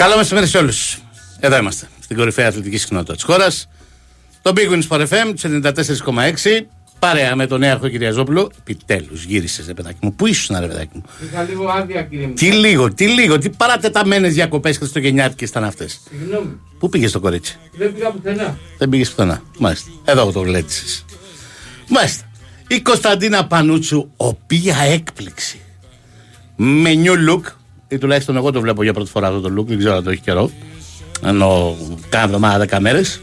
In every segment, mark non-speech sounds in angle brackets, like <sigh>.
Καλό μεσημέρι σε όλους. Εδώ είμαστε, στην κορυφαία αθλητική συχνότητα της χώρας. Το Big Wins for FM, τους 94,6. Παρέα με τον Νέαρχο Κυριαζόπουλο. Επιτέλους γύρισε, ρε παιδάκι μου. Πού ήσουν, ρε παιδάκι μου; Είχα λίγο άδεια, κύριε μου. Τι λίγο, τι λίγο, τι παρατεταμένες διακοπές χριστουγεννιάτικε ήταν αυτές. Συγγνώμη. Πού πήγες το κορίτσι; Δεν πήγα πουθενά. Δεν πήγες πουθενά. Μάλιστα. Εδώ το γλέτησε. Μάλιστα. Η Κωνσταντίνα Πανούτσου, οποία έκπληξη. Με new look, ή τουλάχιστον εγώ το βλέπω για πρώτη φορά αυτό το look, δεν ξέρω αν το έχει καιρό. Ενώ κάνα εβδομάδα, δέκα μέρες.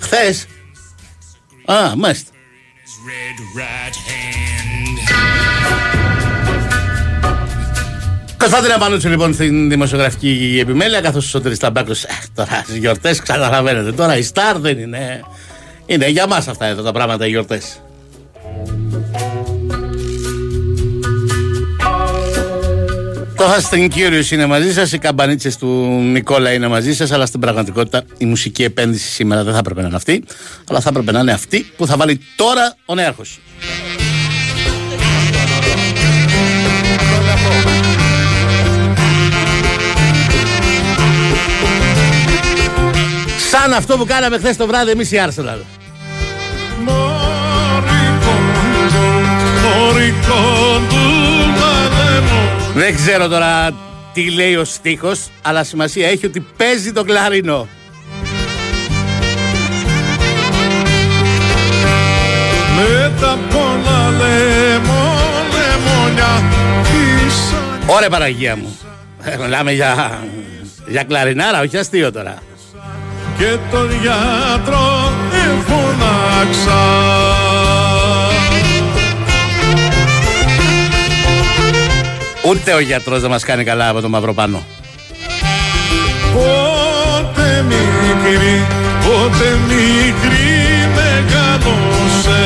Χθες. Α, μάλιστα. red right hand. Κωνσταντίνα Πανούτσου λοιπόν στην δημοσιογραφική επιμέλεια, καθώς ο Σωτήρης Ταμπάκος, ε, τώρα στι γιορτές καταλαβαίνετε. Τώρα η Σταρ δεν είναι. Είναι για μας αυτά εδώ τα πράγματα οι γιορτές. Το Fast and Curious είναι μαζί σας, οι καμπανίτσες του Νικόλα είναι μαζί σας, αλλά στην πραγματικότητα η μουσική επένδυση σήμερα δεν θα έπρεπε να είναι αυτή, αλλά θα έπρεπε να είναι αυτή που θα βάλει τώρα ο Νέαρχος. Σαν αυτό που κάναμε χθες το βράδυ εμείς οι Arsenal. Δεν ξέρω τώρα τι λέει ο στίχος, αλλά σημασία έχει ότι παίζει το κλαρίνο. Με τα πολλά λέμο, λεμόνια Ίσα Ωραία Παναγία μου. Ε, Μιλάμε για, για κλαρινάρα, όχι αστείο τώρα. και τον γιατρό εφωνάξα Ούτε ο γιατρός δεν μας κάνει καλά από το μαυροπάνο. Πότε μικρή, πότε μικρή μεγαλώσες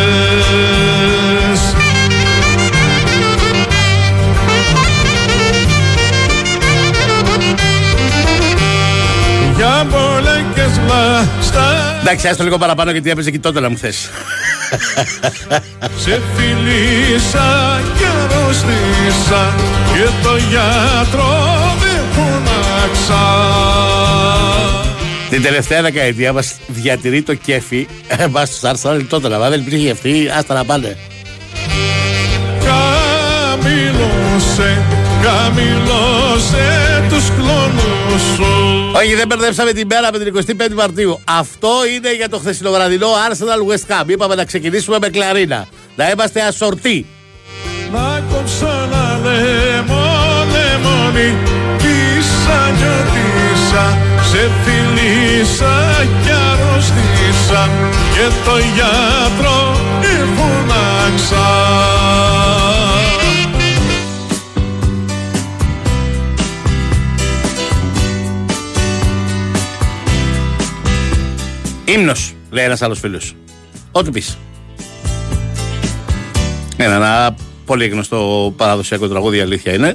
Για μπολέκες βλάστα Εντάξει, άστο λίγο παραπάνω γιατί έπαιζε και τότε να μου θες. Σε φιλήσα και αρρώστησα και το γιατρό με φωνάξα Την τελευταία δεκαετία μας διατηρεί το κέφι. Ε, Μας τους Arsenal τότε να δεν υπήρχε αυτή, άστα να πάνε. Καμιλώσε, καμιλώσε τους κλόνους σου Όχι, δεν μπερδέψαμε την πέρα με την 25η Μαρτίου. Αυτό είναι για το χθεσινοβραδινό Arsenal West Ham. Είπαμε να ξεκινήσουμε με κλαρίνα. Να είμαστε ασορτοί. Να κόψω ένα λαιμό, λεμόνι Πίσα νιώτησα, σε φιλήσα κι αρρώστησα Και το γιατρό εφωνάξα Ύμνος, λέει ένας άλλος φίλος. Ό,τι πεις. Είναι ένα πολύ γνωστό παραδοσιακό τραγούδι, η αλήθεια είναι.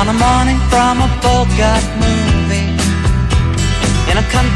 On a morning from a Bogart movie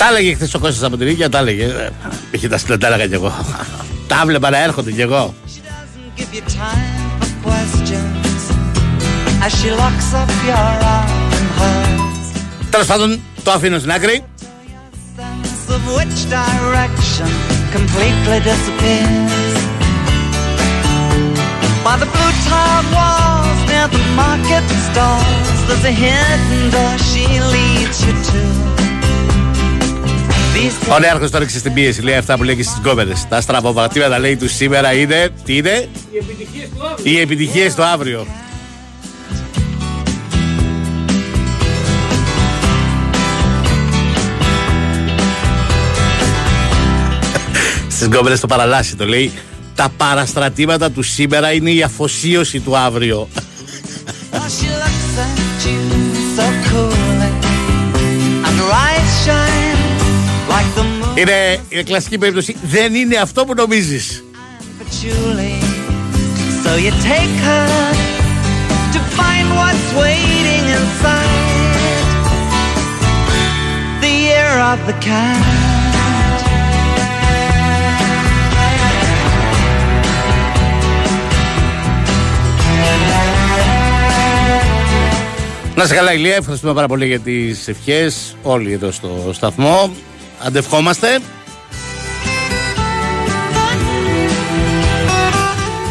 Τα έλεγε χθες ο Κώστας από την ίδια, τα έλεγε. Είχε τα σκλετά, έλεγα κι εγώ. Τα βλέπα έρχονται κι εγώ. Τέλος πάντων, το αφήνω στην άκρη. These Ο Νέαρχος τώρα στην πίεση, λέει αυτά που λέει και στις κόμερες. Τα στραβοπατήματα λέει του σήμερα είναι, τι είναι, Οι επιτυχίες του αύριο. οι επιτυχίες του αύριο. Στις κόμερες το παραλάσει το λέει. Τα παραστρατήματα του σήμερα είναι η αφοσίωση του αύριο. Είναι, είναι κλασική περίπτωση. Δεν είναι αυτό που νομίζεις. patchouli. So you take her to find what's waiting inside the year of the cat. Να σε καλά, Ηλία. Ευχαριστούμε πάρα πολύ για τις ευχές. Όλοι εδώ στο σταθμό. Αντευχόμαστε.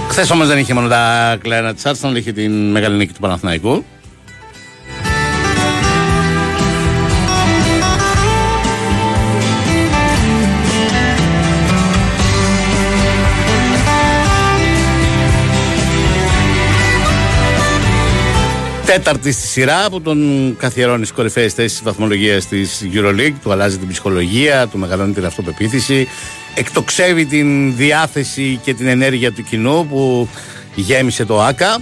Χθες όμως δεν είχε μόνο τα κλένα τη Άρσεναλ, είχε την μεγάλη νίκη του Παναθηναϊκού. Τέταρτη στη σειρά που τον καθιερώνει στις κορυφαίες θέσεις βαθμολογίας της Euroleague. Του αλλάζει την ψυχολογία, του μεγαλώνει την αυτοπεποίθηση, εκτοξεύει την διάθεση και την ενέργεια του κοινού που γέμισε το ΆΚΑ.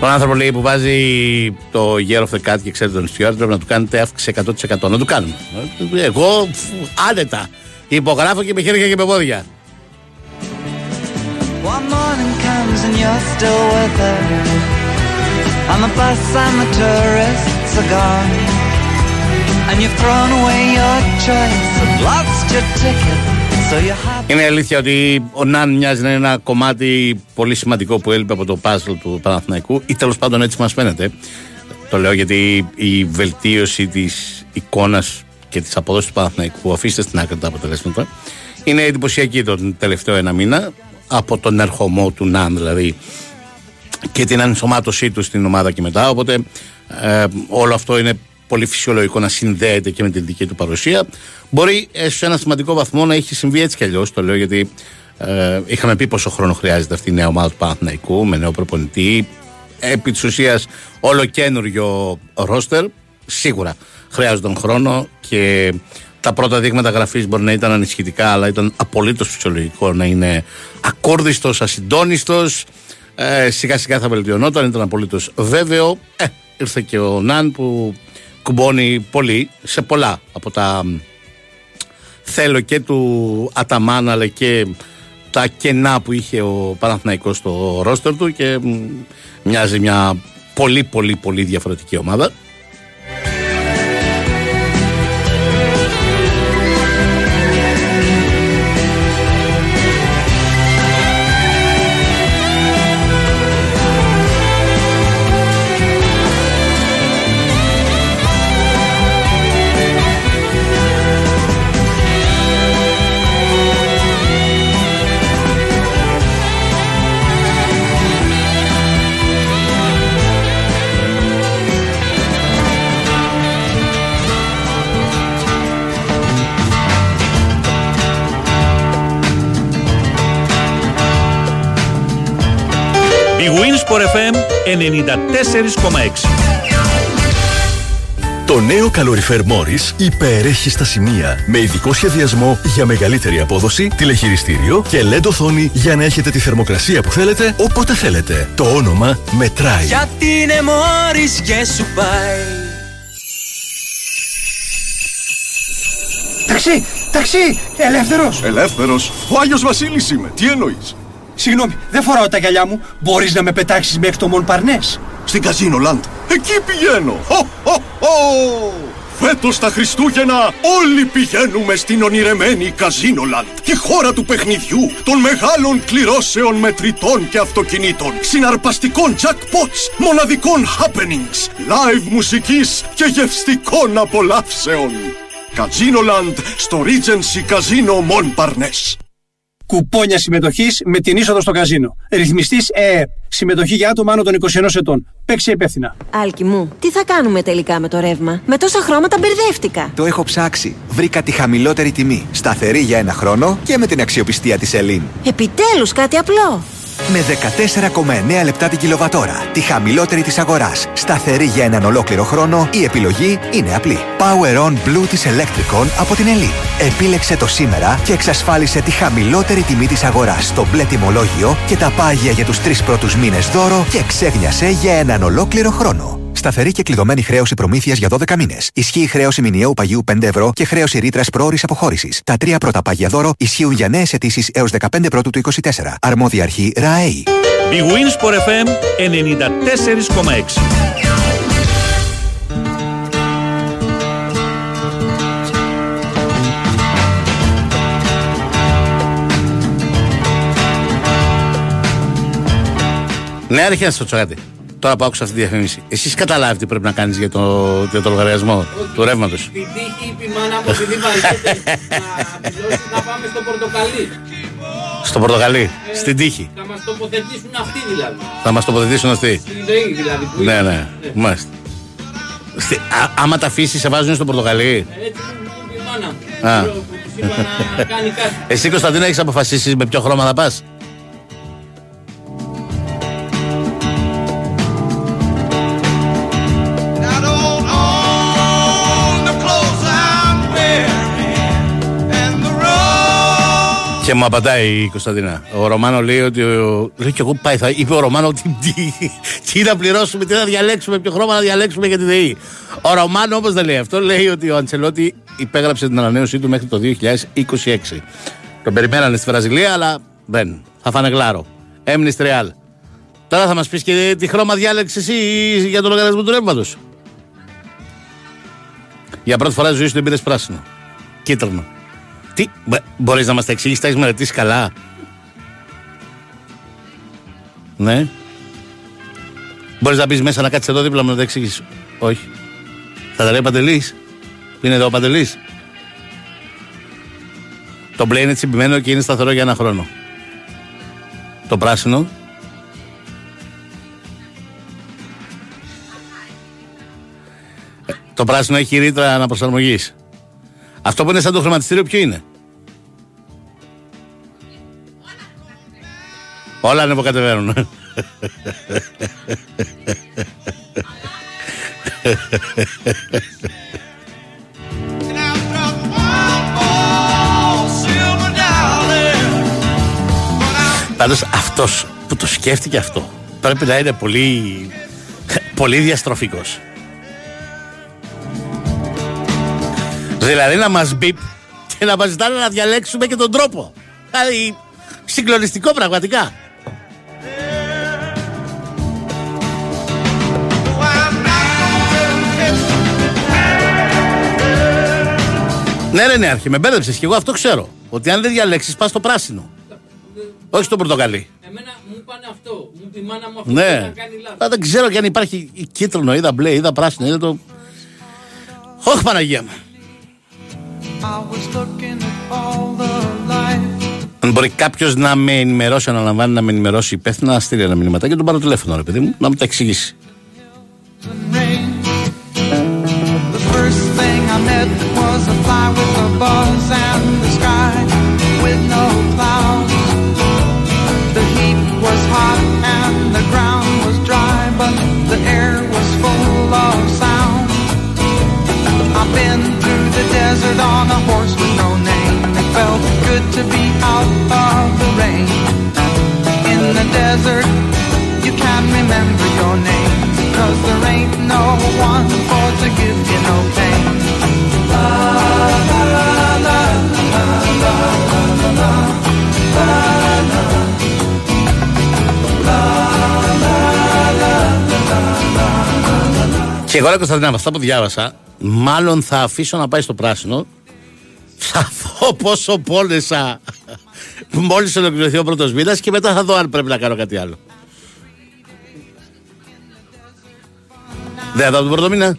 Το άνθρωπο λέει που βάζει το Gator of the Cat και ξέρει τον Stuart, πρέπει να του κάνετε αύξηση 100% να το κάνουμε. Εγώ άνετα. Υπογράφω και με χέρια και με πόδια. So you have Είναι αλήθεια ότι ο Ναν μοιάζει να είναι ένα κομμάτι πολύ σημαντικό που έλειπε από το puzzle του Παναθηναϊκού ή τέλος πάντων έτσι μας φαίνεται. Το λέω γιατί η βελτίωση της εικόνας και της απόδοσης του Παναθηναϊκού, αφήστε στην άκρη τα αποτελέσματα, είναι εντυπωσιακή τον τελευταίο ένα μήνα από τον ερχομό του Ναν δηλαδή και την ενσωμάτωσή του στην ομάδα και μετά. Οπότε ε, όλο αυτό είναι πολύ φυσιολογικό να συνδέεται και με την δική του παρουσία. Μπορεί ε, σε ένα σημαντικό βαθμό να έχει συμβεί έτσι κι αλλιώς. Το λέω γιατί ε, είχαμε πει πόσο χρόνο χρειάζεται αυτή η νέα ομάδα του Παναθηναϊκού με νέο προπονητή. Επί της ουσίας, όλο καινούριο ρόστερ. Σίγουρα χρειάζονταν χρόνο και τα πρώτα δείγματα γραφής μπορεί να ήταν ανησυχητικά, αλλά ήταν απολύτως φυσιολογικό να είναι ακόρδιστος, ασυντόνιστος. Ε, σιγά σιγά θα βελτιωνόταν, ήταν απολύτως βέβαιο. Ε, ήρθε και ο Ναν που κουμπώνει πολύ σε πολλά από τα μ, θέλω και του Αταμάν αλλά και τα κενά που είχε ο Παναθηναϊκός στο ρόστερ του και μ, μοιάζει μια πολύ πολύ πολύ διαφορετική ομάδα. Η Winsport FM 94,6 Το νέο καλοριφέρ Morris υπερέχει στα σημεία με ειδικό σχεδιασμό για μεγαλύτερη απόδοση, τηλεχειριστήριο και LED οθόνη για να έχετε τη θερμοκρασία που θέλετε όποτε θέλετε. Το όνομα μετράει. Γιατί είναι μόρις και σου πάει Ταξί! Ταξί! Ελεύθερος! Ελεύθερος. Ο Άγιος Βασίλης είμαι. Τι εννοείς; Συγγνώμη, δεν φοράω τα γυαλιά μου. Μπορείς να με πετάξεις μέχρι το Μον Παρνές; Στην Καζίνο Λαντ. Εκεί πηγαίνω. Χω, χω, χω. Φέτος τα Χριστούγεννα όλοι πηγαίνουμε στην ονειρεμένη Καζίνολαντ, τη χώρα του παιχνιδιού, των μεγάλων κληρώσεων μετρητών και αυτοκινήτων, συναρπαστικών jackpots, μοναδικών happenings, live μουσικής και γευστικών απολαύσεων. Καζίνολαντ στο Regency Casino Montparnasse. Κουπόνια συμμετοχής με την είσοδο στο καζίνο. Ρυθμιστής ΕΕΠ. Συμμετοχή για άτομα άνω των 21 ετών. Παίξει υπεύθυνα. Άλκη μου, τι θα κάνουμε τελικά με το ρεύμα; Με τόσα χρώματα μπερδεύτηκα. Το έχω ψάξει. Βρήκα τη χαμηλότερη τιμή. Σταθερή για ένα χρόνο και με την αξιοπιστία της Ελλήν. Επιτέλους κάτι απλό. Με 14,9 λεπτά την κιλοβατόρα. Τη χαμηλότερη της αγοράς. Σταθερή για έναν ολόκληρο χρόνο. Η επιλογή είναι απλή. Power On Blue της Electricon από την Ελλήν. Επίλεξε το σήμερα και εξασφάλισε τη χαμηλότερη τιμή της αγοράς στο μπλε τιμολόγιο και τα πάγια για τους τρεις πρώτους μήνες δώρο και ξέγνιασε για έναν ολόκληρο χρόνο. Σταθερή και κλειδωμένη χρέωση προμήθειας για 12 μήνες. Ισχύει χρέωση μηνιαίου παγίου 5 ευρώ και χρέωση ρήτρας προώρη αποχώρησης. Τα τρία πρώτα πάγια δώρο ισχύουν για νέες αιτήσεις έως 15 πρώτου του 24. Αρμόδια αρχή ΡΑΕΗ. Η Winsport FM 94,6. Ναι, άρχισε να σα ρωτήσω κάτι. Τώρα που άκουσα αυτή τη διαφήμιση. Εσύ καταλάβει τι πρέπει να κάνεις για, το, για το λογαριασμό του ρεύματος; Στην τύχη είπε η μάνα μου επειδή βαριέται να δηλώσει να πάμε στο πορτοκαλί. Στο Πορτογαλί, στην τύχη. Θα μας τοποθετήσουν αυτοί δηλαδή. Θα μας τοποθετήσουν αυτοί. Στην ΔΕΗ δηλαδή. που Ναι, είναι. ναι. Μάλιστα. Στη- α- άμα τα αφήσεις, σε βάζουν στο Πορτογαλί. Έτσι μου είπε η μάνα μου. Α. Που της είπα να κάνει κάτι. Εσύ, Κωνσταντίνα, έχεις αποφασίσει με ποιο χρώμα θα πας; Και μου απαντάει η Κωνσταντίνα. Ο Ρωμάνο λέει ότι. Ο... Λέει και εγώ πάει, θα... είπε ο Ρωμάνο ότι. <laughs> Τι, τι να πληρώσουμε, τι να διαλέξουμε, ποιο χρώμα να διαλέξουμε για τη ΔΕΗ. Ο Ρωμάνο όμως δεν λέει αυτό. Λέει ότι ο Αντσελότη υπέγραψε την ανανέωσή του μέχρι το 2026. Τον περιμένανε στη Βραζιλία, αλλά δεν. Θα φάνε γλάρο. Έμεινε στη Ρεάλ. Τώρα θα μας πεις και τι χρώμα διάλεξες εσύ για τον λογαριασμό του ρεύματος. Για πρώτη φορά στη ζωή σου δεν πήρες πράσινο. Κίτρινο. Τι, μπορείς να μας τα εξηγήσεις, τα έχεις μελετήσει καλά; Ναι. Μπορείς να μπεις μέσα να κάτσεις εδώ δίπλα μου να τα εξηγήσεις; Όχι. Θα τα λέει ο Παντελής. Είναι εδώ ο Παντελής. Το μπλε είναι τσιμπημένο και είναι σταθερό για ένα χρόνο. Το πράσινο. Ε, Το πράσινο έχει ρήτρα αναπροσαρμογής. Αυτό που είναι σαν το χρηματιστήριο ποιο είναι; Όλα ανεβοκατεβαίνουν. Πάντως αυτός που το σκέφτηκε αυτό πρέπει να είναι πολύ, πολύ διαστροφικός. Δηλαδή να μας μπει και να μας ζητάνε να διαλέξουμε και τον τρόπο. Δηλαδή συγκλονιστικό πραγματικά. Ναι, ρε, ναι, αρχή, με μπέρδεψες και εγώ αυτό ξέρω. Ότι αν δεν διαλέξεις, πας στο πράσινο. Όχι στο πορτοκαλί. Εμένα μου είπαν αυτό. Μου είπε η μάνα μου αυτό. Ναι. να κάνει λάθος. Α, δεν ξέρω και αν υπάρχει κίτρινο, είδα μπλε, είδα πράσινο, είδα το. Όχι Παναγία μου. Αν μπορεί κάποιος να με ενημερώσει, αναλαμβάνει να με ενημερώσει υπεύθυνα, να στείλει ένα μηνύματάκι και τον πάρω τηλέφωνο, ρε παιδί μου, να μου τα εξηγήσει. A fly with buzz and the sky with no clouds. The heat was hot and the ground was dry, but the air was full of sound. I've been through the desert on a horse with no name. It felt good to be out of the rain. In the desert, you can't remember your name. Cause there ain't no one for to εγώ, ρε Κωνσταντίνα, με αυτά που διάβασα, μάλλον θα αφήσω να πάει στο πράσινο. Θα δω πόσο πόνεσα μόλις ολοκληρωθεί ο πρώτος μήνας και μετά θα δω αν πρέπει να κάνω κάτι άλλο. Δεν θα δω τον πρώτο μήνα.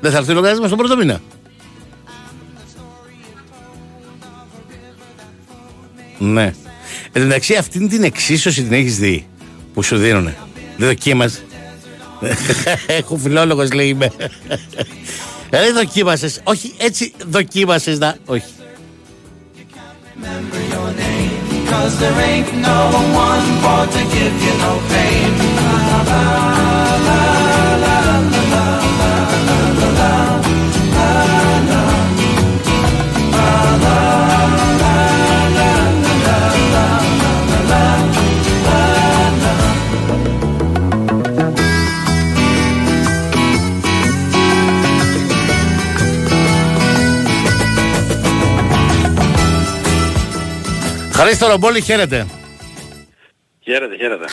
Δεν θα έρθει ο λογαριασμός στον πρώτο μήνα. Ναι. Εν τω μεταξύ, αυτήν την εξίσωση την έχεις δει που σου δίνουνε. Δεν δοκίμασε. <laughs> Έχω φιλόλογος, λέει είμαι. Δεν δοκίμασες. Όχι, έτσι δοκίμασες να. Όχι. Cause there ain't no Χαρίστο Ρομπόλη, χαίρετε. Χαίρετε, χαίρετε.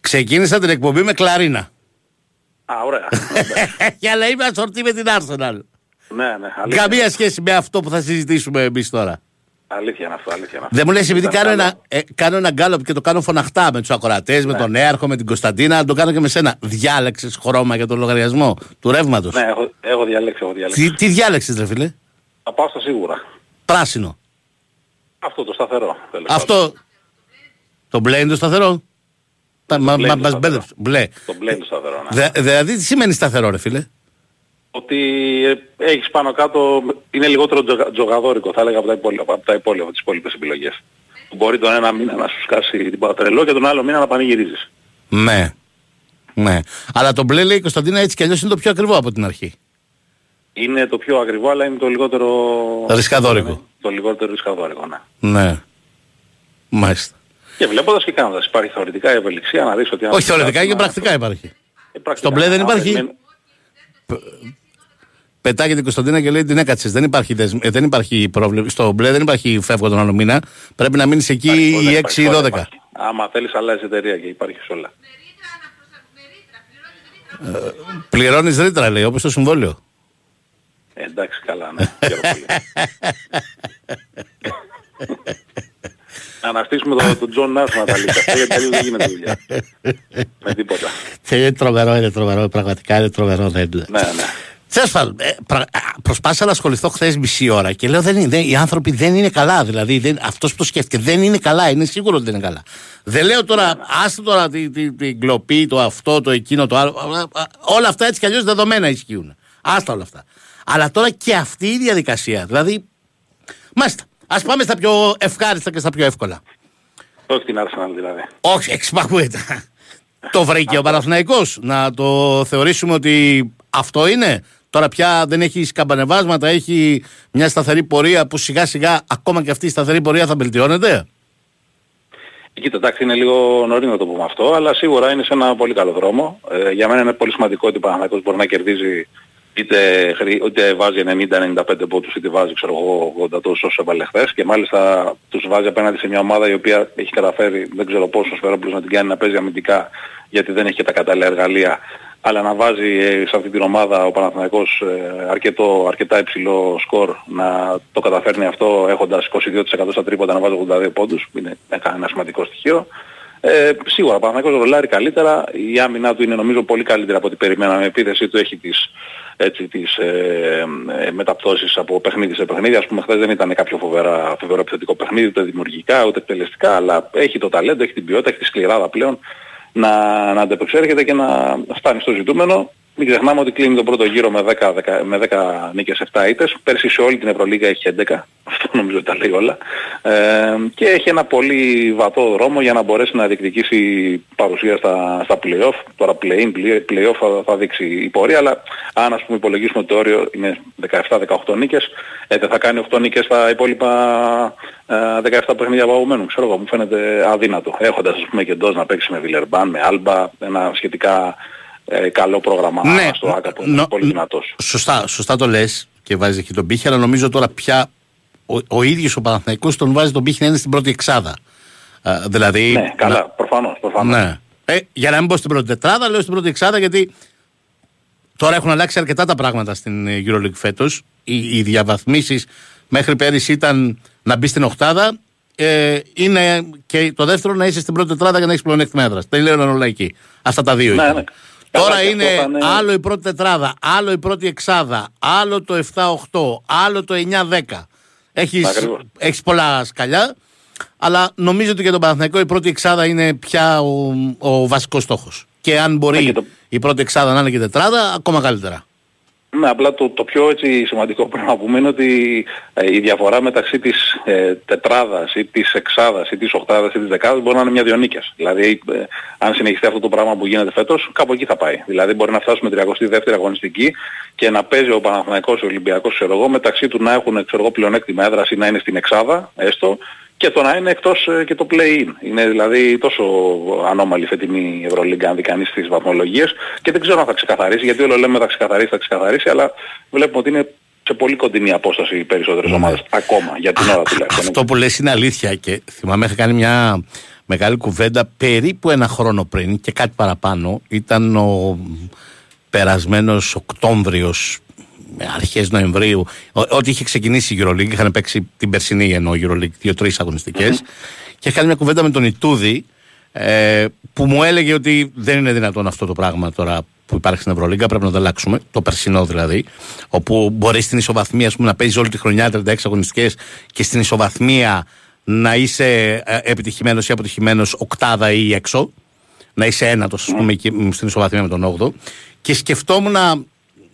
Ξεκίνησα την εκπομπή με κλαρίνα. Α, ωραία. <laughs> Και αλλά είμαι ασορτή με την Arsenal. ναι, ναι, αλήθεια. Καμία σχέση με αυτό που θα συζητήσουμε εμείς τώρα. Αλήθεια είναι αυτό, αλήθεια είναι αυτό. Δεν μου λες, επειδή Ήταν κάνω καλό. ένα, ε, κάνω ένα γκάλωπ και το κάνω φωναχτά με τους ακροατές, με τον Έαρχο, με την Κωνσταντίνα, να το κάνω και με σένα. Διάλεξες χρώμα για τον λογαριασμό του ρεύματος. Ναι, έχω, έχω διαλέξει, έχω διαλέξει. Τι, τι διάλεξες, ρε φίλε; Θα πάω στα σίγουρα. Πράσινο. Αυτό το σταθερό. τέλος Αυτό. Το μπλε είναι το σταθερό; Τα- Μα μπλε μα- είναι το μας σταθερό. μπέρδεψε. Μπλε. πάντων. Το μπλε είναι το σταθερό, ναι. Δε- Δηλαδή τι σημαίνει σταθερό, ρε φίλε; Ότι ε, έχεις πάνω κάτω, είναι λιγότερο τζογα- τζογαδόρικο, θα έλεγα από τα υπόλοιπα, από τα υπόλοιπα, από τις υπόλοιπες επιλογές. Μπορεί τον ένα μήνα να σου σκάσει την πατρελό και τον άλλο μήνα να πανηγυρίζεις. Ναι. Ναι. Αλλά το μπλε λέει η Κωνσταντίνα έτσι κι αλλιώς είναι το πιο ακριβό από την αρχή. Είναι το πιο ακριβό, αλλά είναι το λιγότερο... Ρισκαδόρικο. Το λιγότερο ρισκαδόρικο, ναι. Ναι. Μάλιστα. Και βλέποντας και κάνοντας, υπάρχει θεωρητικά ευελιξία να δεις ότι... αν Όχι σου θεωρητικά σκάσει και να- πρακτικά υπάρχει. Ε, πρακτικά, Στο μπλε δεν αν υπάρχει. δεν- Πετάγεται η Κωνσταντίνα και λέει την έκατσε. Δεν υπάρχει, δεσμ- ε, δεν υπάρχει πρόβλημα. Στο μπλε δεν υπάρχει φεύγω τον άλλο μήνα. Πρέπει να μείνεις εκεί Υπάρχει, οι δεν 6 ή υπάρχει, 12. υπάρχει. Άμα θέλεις αλλάζει εταιρεία και υπάρχει σε όλα. Πληρώνεις ρήτρα λέει όπως το συμβόλαιο. Ε, εντάξει, καλά, ναι. <laughs> Χαίρομαι πολύ. Να αναστήσουμε τον τον Τζον Νας να τα λύσει αυτό, γιατί αλλιώς δεν γίνεται δουλειά. Με τίποτα. Και είναι τρομερό, είναι τρομερό. Πραγματικά είναι τρομερό. Δεν είναι. Ναι, ναι. Τέλος πάντων, ε, πρα- α, προσπάθησα να ασχοληθώ χθες μισή ώρα και λέω δεν είναι, δεν- οι άνθρωποι δεν είναι καλά. Δηλαδή δεν, αυτός που το σκέφτηκε δεν είναι καλά. Είναι σίγουρο ότι δεν είναι καλά. Δεν λέω τώρα, άστε τώρα την τη, την κλοπή, το αυτό, το εκείνο, το άλλο. Α, α, Όλα αυτά έτσι κι αλλιώς δεδομένα ισχύουν. Άστα όλα αυτά. Αλλά τώρα και αυτή η διαδικασία. Δηλαδή, μάλιστα. Α πάμε στα πιο ευχάριστα και στα πιο εύκολα. Όχι την Arsenal δηλαδή. Όχι, <laughs> εξυπακούεται. το βρήκε ο Παναθηναϊκός να το θεωρήσουμε ότι αυτό είναι. Τώρα πια δεν έχει σκαμπανεβάσματα, έχει μια σταθερή πορεία που σιγά σιγά ακόμα και αυτή η σταθερή πορεία θα βελτιώνεται. Κοίτα, εντάξει, είναι λίγο νωρί να το πούμε αυτό, αλλά σίγουρα είναι σε ένα πολύ καλό δρόμο. Ε, για μένα είναι πολύ σημαντικό ότι ο Παναθηναϊκός μπορεί να κερδίζει είτε, χρη- είτε βάζει 90-95 πόντους είτε βάζει ξέρω εγώ 80 τόσο όσο έβαλε χθες και μάλιστα τους βάζει απέναντι σε μια ομάδα η οποία έχει καταφέρει δεν ξέρω πόσο ο Σφερόπουλος να την κάνει να παίζει αμυντικά γιατί δεν έχει και τα κατάλληλα εργαλεία αλλά να βάζει ε, σε αυτή την ομάδα ο Παναθηναϊκός ε, αρκετό, αρκετά υψηλό σκορ να το καταφέρνει αυτό έχοντας 22% στα τρίποτα να βάζει 82 πόντους είναι ένα σημαντικό στοιχείο. Ε, σίγουρα ο Παναθηναϊκός ρολάρει καλύτερα, η άμυνα του είναι νομίζω πολύ καλύτερη από ό,τι περιμέναμε, η επίθεσή του έχει τις, έτσι, τις ε, ε, μεταπτώσεις από παιχνίδι σε παιχνίδι, ας πούμε χθες δεν ήταν κάποιο φοβερά, φοβερό επιθετικό παιχνίδι, ούτε δημιουργικά, ούτε εκτελεστικά, αλλά έχει το ταλέντο, έχει την ποιότητα, έχει τη σκληράδα πλέον να, να αντεπεξέρχεται και να φτάνει στο ζητούμενο. Μην ξεχνάμε ότι κλείνει τον πρώτο γύρο με 10, 10, με 10 νίκες 7 ήττες. Πέρσι σε όλη την Ευρωλίγα έχει 11. Αυτό νομίζω ότι τα λέει όλα. Ε, και έχει ένα πολύ βατό δρόμο για να μπορέσει να διεκδικήσει παρουσία στα, στα play-off. Τώρα play-in, play-off θα, θα δείξει η πορεία, αλλά αν ας πούμε υπολογίσουμε ότι το όριο είναι 17-18 νίκες, ε, δεν θα κάνει 8 νίκες στα υπόλοιπα ε, 17 παιχνίδια παγωμένου. Ξέρω εγώ, μου φαίνεται αδύνατο. Έχοντας ας πούμε και εντός να παίξει με Βιλερμπάν, με Άλμπα, ένα σχετικά ε, καλό πρόγραμμα Ναι, στο ΆΚΑ που είναι νο- πολύ δυνατός. Σωστά, σωστά το λες και βάζεις εκεί τον πύχη, αλλά νομίζω τώρα πια ο, ο ίδιος ο Παναθηναϊκός τον βάζει τον πύχη να είναι στην πρώτη εξάδα. Ε, δηλαδή. Ναι, καλά, προφανώς, προφανώς. Ναι. Ε, για να μην πω στην πρώτη τετράδα, λέω στην πρώτη εξάδα γιατί Τώρα έχουν αλλάξει αρκετά τα πράγματα στην ε, EuroLeague φέτος. Οι, οι διαβαθμίσεις μέχρι πέρυσι ήταν να μπει στην Οχτάδα. Ε, είναι και το δεύτερο να είσαι στην πρώτη τετράδα για να έχεις πλεονέκτημα έδρας. Τελείωναν όλα εκεί. Αυτά τα δύο. Ναι, ήταν. ναι. Τώρα Καλά, και είναι αυτό θα είναι- άλλο η πρώτη τετράδα, άλλο η πρώτη εξάδα, άλλο το 7-8, άλλο το 9-10. Έχεις, Ακριβώς. έχεις πολλά σκαλιά, αλλά νομίζω ότι για τον Παναθηναϊκό η πρώτη εξάδα είναι πια ο, ο βασικός στόχος. Και αν μπορεί Ναι, και το- η πρώτη εξάδα να είναι και τετράδα, ακόμα καλύτερα. Ναι, απλά το, το πιο έτσι, σημαντικό που πρέπει να πούμε είναι ότι ε, η διαφορά μεταξύ της ε, τετράδας ή της εξάδας ή της οχτάδας ή της δεκάδας μπορεί να είναι μια-δυο νίκες. Δηλαδή, ε, αν συνεχιστεί αυτό το πράγμα που γίνεται φέτος, κάπου εκεί θα πάει. Δηλαδή, μπορεί να φτάσουμε 32η αγωνιστική και να παίζει ο Παναθηναϊκός, ο Ολυμπιακός, ξέρω εγώ, μεταξύ του να έχουν ξέρω εγώ, πλεονέκτημα έδρας ή να είναι στην εξάδα, έστω, και το να είναι εκτός ε, και το play-in. Είναι δηλαδή τόσο ανώμαλη φετινή η Ευρωλίγκα αν δει κανείς τις βαθμολογίες και δεν ξέρω αν θα ξεκαθαρίσει γιατί όλο λέμε θα ξεκαθαρίσει, θα ξεκαθαρίσει αλλά βλέπουμε ότι είναι σε πολύ κοντινή απόσταση οι περισσότερες ομάδες ακόμα για την ώρα τουλάχιστον. Αυτό που λες είναι αλήθεια και θυμάμαι είχα κάνει μια μεγάλη κουβέντα περίπου ένα χρόνο πριν και κάτι παραπάνω. Ήταν ο περασμένος Οκτώβριος με αρχές Νοεμβρίου ο- ότι είχε ξεκινήσει η EuroLeague είχαν παίξει την περσινή ενώ EuroLeague δύο-τρεις αγωνιστικές και είχα κάνει μια κουβέντα με τον Ιτούδη ε, που μου έλεγε ότι δεν είναι δυνατόν αυτό το πράγμα τώρα που υπάρχει στην Ευρωλίγκα, πρέπει να το αλλάξουμε, το περσινό δηλαδή, όπου μπορεί στην ισοβαθμία ας πούμε, να παίζεις όλη τη χρονιά 36 αγωνιστικές και στην ισοβαθμία να είσαι ε, επιτυχημένος ή αποτυχημένος οκτάδα ή έξω, να είσαι ένατος, ας πούμε, εκεί, μ, στην ισοβαθμία με τον 8ο. Και σκεφτόμουν.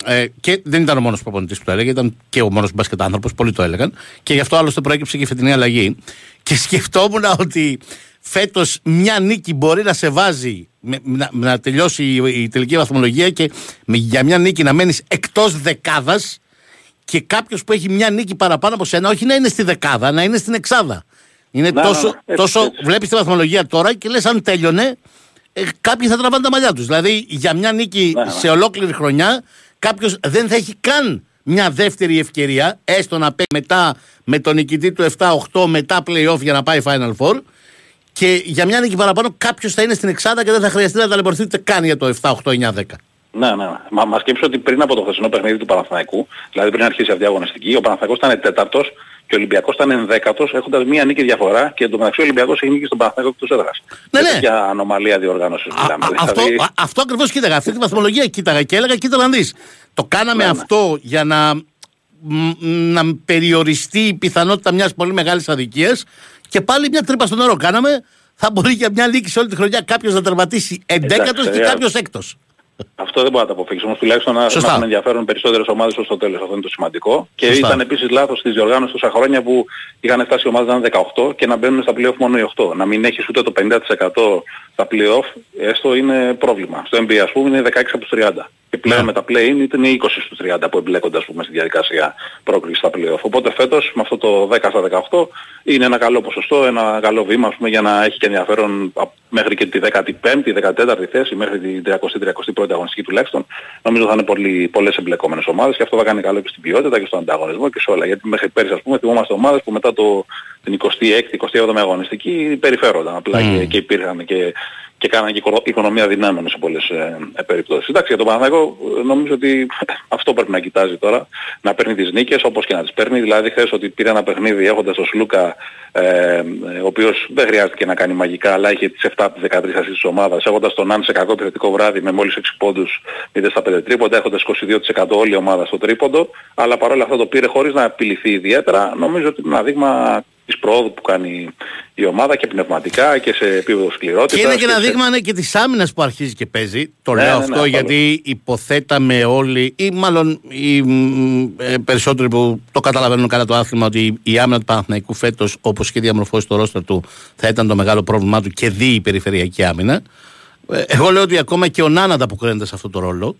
Ε, και δεν ήταν ο μόνος προπονητής που το έλεγε, ήταν και ο μόνος μπασκετ άνθρωπος, πολλοί το έλεγαν. Και γι' αυτό άλλωστε προέκυψε και η φετινή αλλαγή. Και <laughs> σκεφτόμουν ότι φέτος μια νίκη μπορεί να σε βάζει με- να, να τελειώσει η, η τελική βαθμολογία και με- για μια νίκη να μένεις εκτός δεκάδας και κάποιος που έχει μια νίκη παραπάνω από σένα, όχι να είναι στη δεκάδα, να είναι στην εξάδα. Είναι Να, τόσο, να, να. Έτσι, τόσο έτσι. βλέπεις τη βαθμολογία τώρα και λες, αν τέλειωνε, ε, κάποιοι θα τραβάνε τα μαλλιά τους. Δηλαδή, για μια νίκη Ναι, ναι. σε ολόκληρη χρονιά, κάποιος δεν θα έχει καν μια δεύτερη ευκαιρία, έστω να παίξει μετά με τον νικητή του 7-8 μετά playoff για να πάει Final Four. Και για μια νίκη παραπάνω, κάποιος θα είναι στην εξάδα και δεν θα χρειαστεί να ταλαιπωρηθεί ούτε καν για το 7-8-9-10. Ναι, ναι, ναι. Μα, μας σκέψω ότι πριν από το χθεσινό παιχνίδι του Παναθηναϊκού, δηλαδή πριν αρχίσει αυτή η αγωνιστική, ο Παναθηναϊκός ήταν τέταρτος και ο Ολυμπιακός ήταν ενδέκατος έχοντας μία νίκη διαφορά και εντωμεταξύ ο Ολυμπιακός έχει νίκη στον Παναθηναϊκό εκτός έδρας. Ναι, Για ναι. τέτοια ανομαλία διοργάνωσης Α, μιλάμε. α, αυτό, Δηλαδή, α, αυτό ακριβώς κοίταγα. Αυτή τη βαθμολογία κοίταγα και έλεγα: Κοίτα να δεις. Το κάναμε Ναι, ναι. αυτό για να, μ, να περιοριστεί η πιθανότητα μιας πολύ μεγάλης αδικίας και πάλι μια τρύπα στο νερό κάναμε. Θα μπορεί για μια νίκη σε όλη τη χρονιά κάποιος να τερματίσει εντέκατος και ε, κάποιος έκτος. Αυτό δεν μπορεί να το αποφύγει. Όμως τουλάχιστον να, να Σωστά. έχουν ενδιαφέρον περισσότερες ομάδες ως το τέλος. Αυτό είναι το σημαντικό. Και Σωστά. ήταν επίσης λάθος της διοργάνωσης τόσα χρόνια που είχαν φτάσει οι ομάδες να είναι 18 και να μπαίνουν στα play-off μόνο οι 8. Να μην έχεις ούτε το 50% στα play-off, έστω είναι πρόβλημα. Στο NBA ας πούμε είναι 16 από τους 30. Και πλέον Ναι. με τα play-in είναι 20 στους 30 που εμπλέκονται ας πούμε στη διαδικασία πρόκλησης στα play-off. Οπότε φέτος με αυτό το 10 στα 18 είναι ένα καλό ποσοστό, ένα καλό βήμα ας πούμε, για να έχει και ενδιαφέρον α, μέχρι και τη 15η, 14η θέση, μέχρι την 30η-31η αγωνιστική τουλάχιστον. Νομίζω θα είναι πολύ, πολλές εμπλεκόμενες ομάδες και αυτό θα κάνει καλό και στην ποιότητα και στον ανταγωνισμό και σε όλα. Γιατί μέχρι πέρυσι ας πούμε θυμόμαστε ομάδες που μετά το, την 26η, 27η αγωνιστική περιφέρονταν απλά Μμμ. και, και υπήρχαν και, και κάνανε και οικο- οικονομία δυνάμεων σε πολλές ε, ε, περιπτώσεις. Εντάξει, για τον Παναθηναϊκό ε, νομίζω ότι <laughs> αυτό πρέπει να κοιτάζει τώρα, να παίρνει τις νίκες όπως και να τις παίρνει. Δηλαδή χθες ότι πήρε ένα παιχνίδι έχοντας τον Σλούκα, ε, ε, ο οποίος δεν χρειάζεται να κάνει μαγικά, αλλά είχε τις 7 από τις 13 ασίς της ομάδας, έχοντας τον Αν σε κακό επιθετικό βράδυ με μόλις 6 πόντους 0 στα 5 τρίποντα, έχοντας 22% όλη η ομάδα στο τρίποντο, αλλά παρόλα αυτά το πήρε χωρίς να απειληθεί ιδιαίτερα. Νομίζω ότι είναι ένα δείγμα της προόδου που κάνει η ομάδα και πνευματικά και σε επίπεδο σκληρότητας. Και είναι και ένα σε- δείγμα ναι, και της άμυνας που αρχίζει και παίζει. Το Ναι, λέω ναι, ναι, αυτό ασφαλώς. γιατί υποθέταμε όλοι, ή μάλλον οι μ, ε, περισσότεροι που το καταλαβαίνουν καλά το άθλημα, ότι η άμυνα του Παναθηναϊκού φέτος, όπως είχε διαμορφώσει το ρόστερ του, θα ήταν το μεγάλο πρόβλημά του και δει η περιφερειακή άμυνα. Ε, Εγώ λέω ότι ακόμα και ο Νάνα ανταποκρίνεται σε αυτό το ρόλο.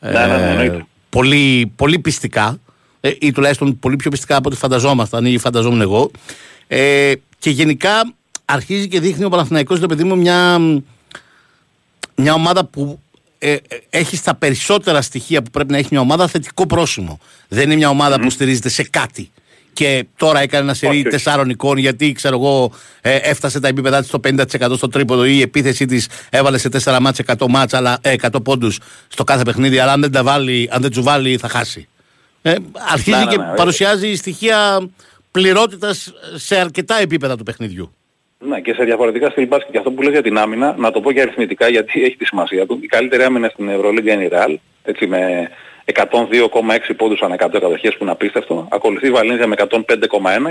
Ναι, ναι, ναι, εννοείται. πολύ, πολύ πιστικά ε, ή τουλάχιστον πολύ πιο πιστικά από ό,τι φανταζόμασταν ή φανταζόμουν εγώ. Ε, και γενικά αρχίζει και δείχνει ο Παναθηναϊκός το παιδί μου μια, μια ομάδα που ε, ε, έχει στα περισσότερα στοιχεία που πρέπει να έχει μια ομάδα θετικό πρόσημο. Δεν είναι μια ομάδα που στηρίζεται σε κάτι και τώρα έκανε ένα σερί Όχι, όχι. τεσσάρων εικόν γιατί ξέρω εγώ ε, έφτασε τα επίπεδα της στο 50% στο τρίποδο ή η επίθεσή της έβαλε σε 4 μάτς 100 μάτς αλλά, ε, 100 πόντους στο κάθε παιχνίδι αλλά αν δεν, τα βάλει, αν δεν του βάλει θα χάσει. Ε, αρχίζει Ναι, ναι, και ναι, παρουσιάζει στοιχεία πληρότητας σε αρκετά επίπεδα του παιχνιδιού. Ναι, και σε διαφορετικά στυλ μπάσκετ. Και αυτό που λες για την άμυνα, να το πω και αριθμητικά γιατί έχει τη σημασία του. Η καλύτερη άμυνα στην Ευρωλίγκα είναι η Real, έτσι με 102,6 πόντους ανά 100 κατοχές που είναι απίστευτο. Ακολουθεί η Βαλένθια με 105,1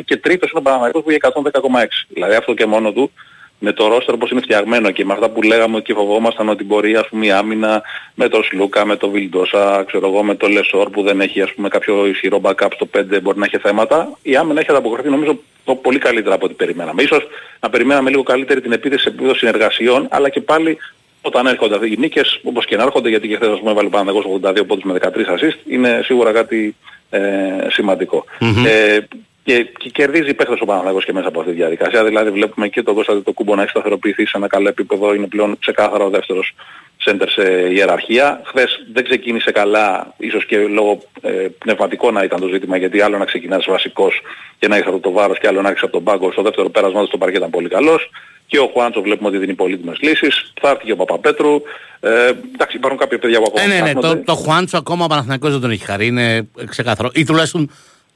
και τρίτος είναι ο Παναγιακός που έχει 110,6. Δηλαδή αυτό και μόνο του με το ρόστερ όπως είναι φτιαγμένο και με αυτά που λέγαμε και φοβόμασταν ότι μπορεί ας πούμε η άμυνα με τον Σλούκα, με τον Βιλντόσα, ξέρω εγώ με τον Λεσόρ που δεν έχει ας πούμε κάποιο ισχυρό backup στο 5 μπορεί να έχει θέματα. Η άμυνα έχει ανταποκριθεί νομίζω το πολύ καλύτερα από ό,τι περιμέναμε. Ίσως να περιμέναμε λίγο καλύτερη την επίθεση σε επίπεδο συνεργασιών αλλά και πάλι όταν έρχονται οι νίκες, όπως και να έρχονται, γιατί και χθες ας πούμε έβαλε Παναγός 82 πόντους με 13 assist, είναι σίγουρα κάτι ε, σημαντικο Ε, και, και κερδίζει παίχτες ο Παναγός και μέσα από αυτή τη διαδικασία. Δηλαδή βλέπουμε και τον Κώστα το κούμπο να έχει σταθεροποιηθεί σε ένα καλό επίπεδο, είναι πλέον ξεκάθαρα ο δεύτερος center σε ιεραρχία. Χθες δεν ξεκίνησε καλά, ίσως και λόγω ε, πνευματικό να ήταν το ζήτημα, γιατί άλλο να ξεκινάς βασικός και να έχεις αυτό το βάρος και άλλο να έχεις από τον πάγκο. Στο δεύτερο πέρασμα του στο παρκέ ήταν πολύ καλός. Και ο Χουάντσο βλέπουμε ότι δίνει πολύτιμες λύσεις. Θα έρθει και ο Παπαπέτρου. Ε, εντάξει, υπάρχουν κάποια παιδιά που ακόμα Ε, ναι, ναι, ψάχνονται. το, το Χουάντσο ακόμα ο Παναθηναϊκός δεν τον έχει χαρεί, είναι ξεκάθαρο. Ή τουλάχιστον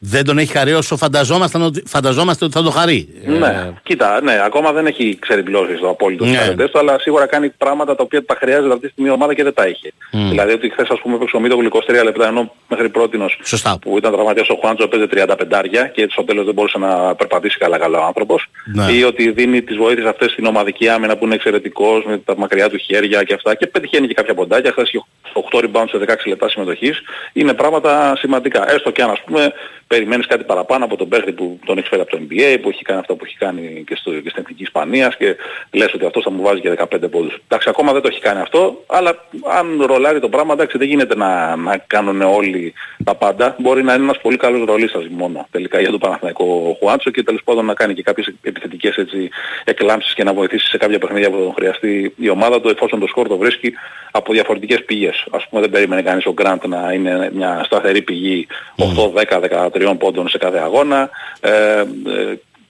δεν τον έχει χαρεί όσο φανταζόμασταν ότι, φανταζόμαστε ότι θα το χαρεί. Ναι, Ε, κοίτα, ναι, ακόμα δεν έχει ξεριπλώσει το απόλυτος Ναι. ναι. του, αλλά σίγουρα κάνει πράγματα τα οποία τα χρειάζεται αυτή τη στιγμή η ομάδα και δεν τα είχε. Μμ. Δηλαδή ότι χθες ας πούμε έπαιξε ο Μίτογλου 23 λεπτά ενώ μέχρι πρότινος Σωστά. που ήταν τραυματίας ο Χουάντζο έπαιζε 35 και στο τέλος δεν μπορούσε να περπατήσει καλά καλά ο άνθρωπος Ναι. ή ότι δίνει τις βοήθειες αυτές στην ομαδική άμυνα που είναι εξαιρετικός με τα μακριά του χέρια και αυτά και πετυχαίνει και κάποια ποντάκια, χθες είχε 8 rebound σε 16 λεπτά συμμετοχής είναι πράγματα σημαντικά. Έστω και αν ας πούμε περιμένεις κάτι παραπάνω από τον παίχτη που τον έχεις φέρει από το NBA, που έχει κάνει αυτό που έχει κάνει και, στο, και στην Εθνική Ισπανίας και λες ότι αυτός θα μου βάζει και 15 πόντους. Εντάξει, ακόμα δεν το έχει κάνει αυτό, αλλά αν ρολάρει το πράγμα, εντάξει, δεν γίνεται να, να κάνουν όλοι τα πάντα. Μπορεί να είναι ένας πολύ καλός ρολίστας μόνο τελικά για το Παναθηναϊκό Χουάντσο και τέλος πάντων να κάνει και κάποιες επιθετικές έτσι, εκλάμψεις και να βοηθήσει σε κάποια παιχνίδια που θα τον χρειαστεί η ομάδα του εφόσον το σκορ το βρίσκει από διαφορετικές πηγές. Ας πούμε δεν περίμενε κανείς ο Γκραντ να είναι μια σταθερή πηγή 8, 10, 13 πόντων σε κάθε αγώνα ε, ε,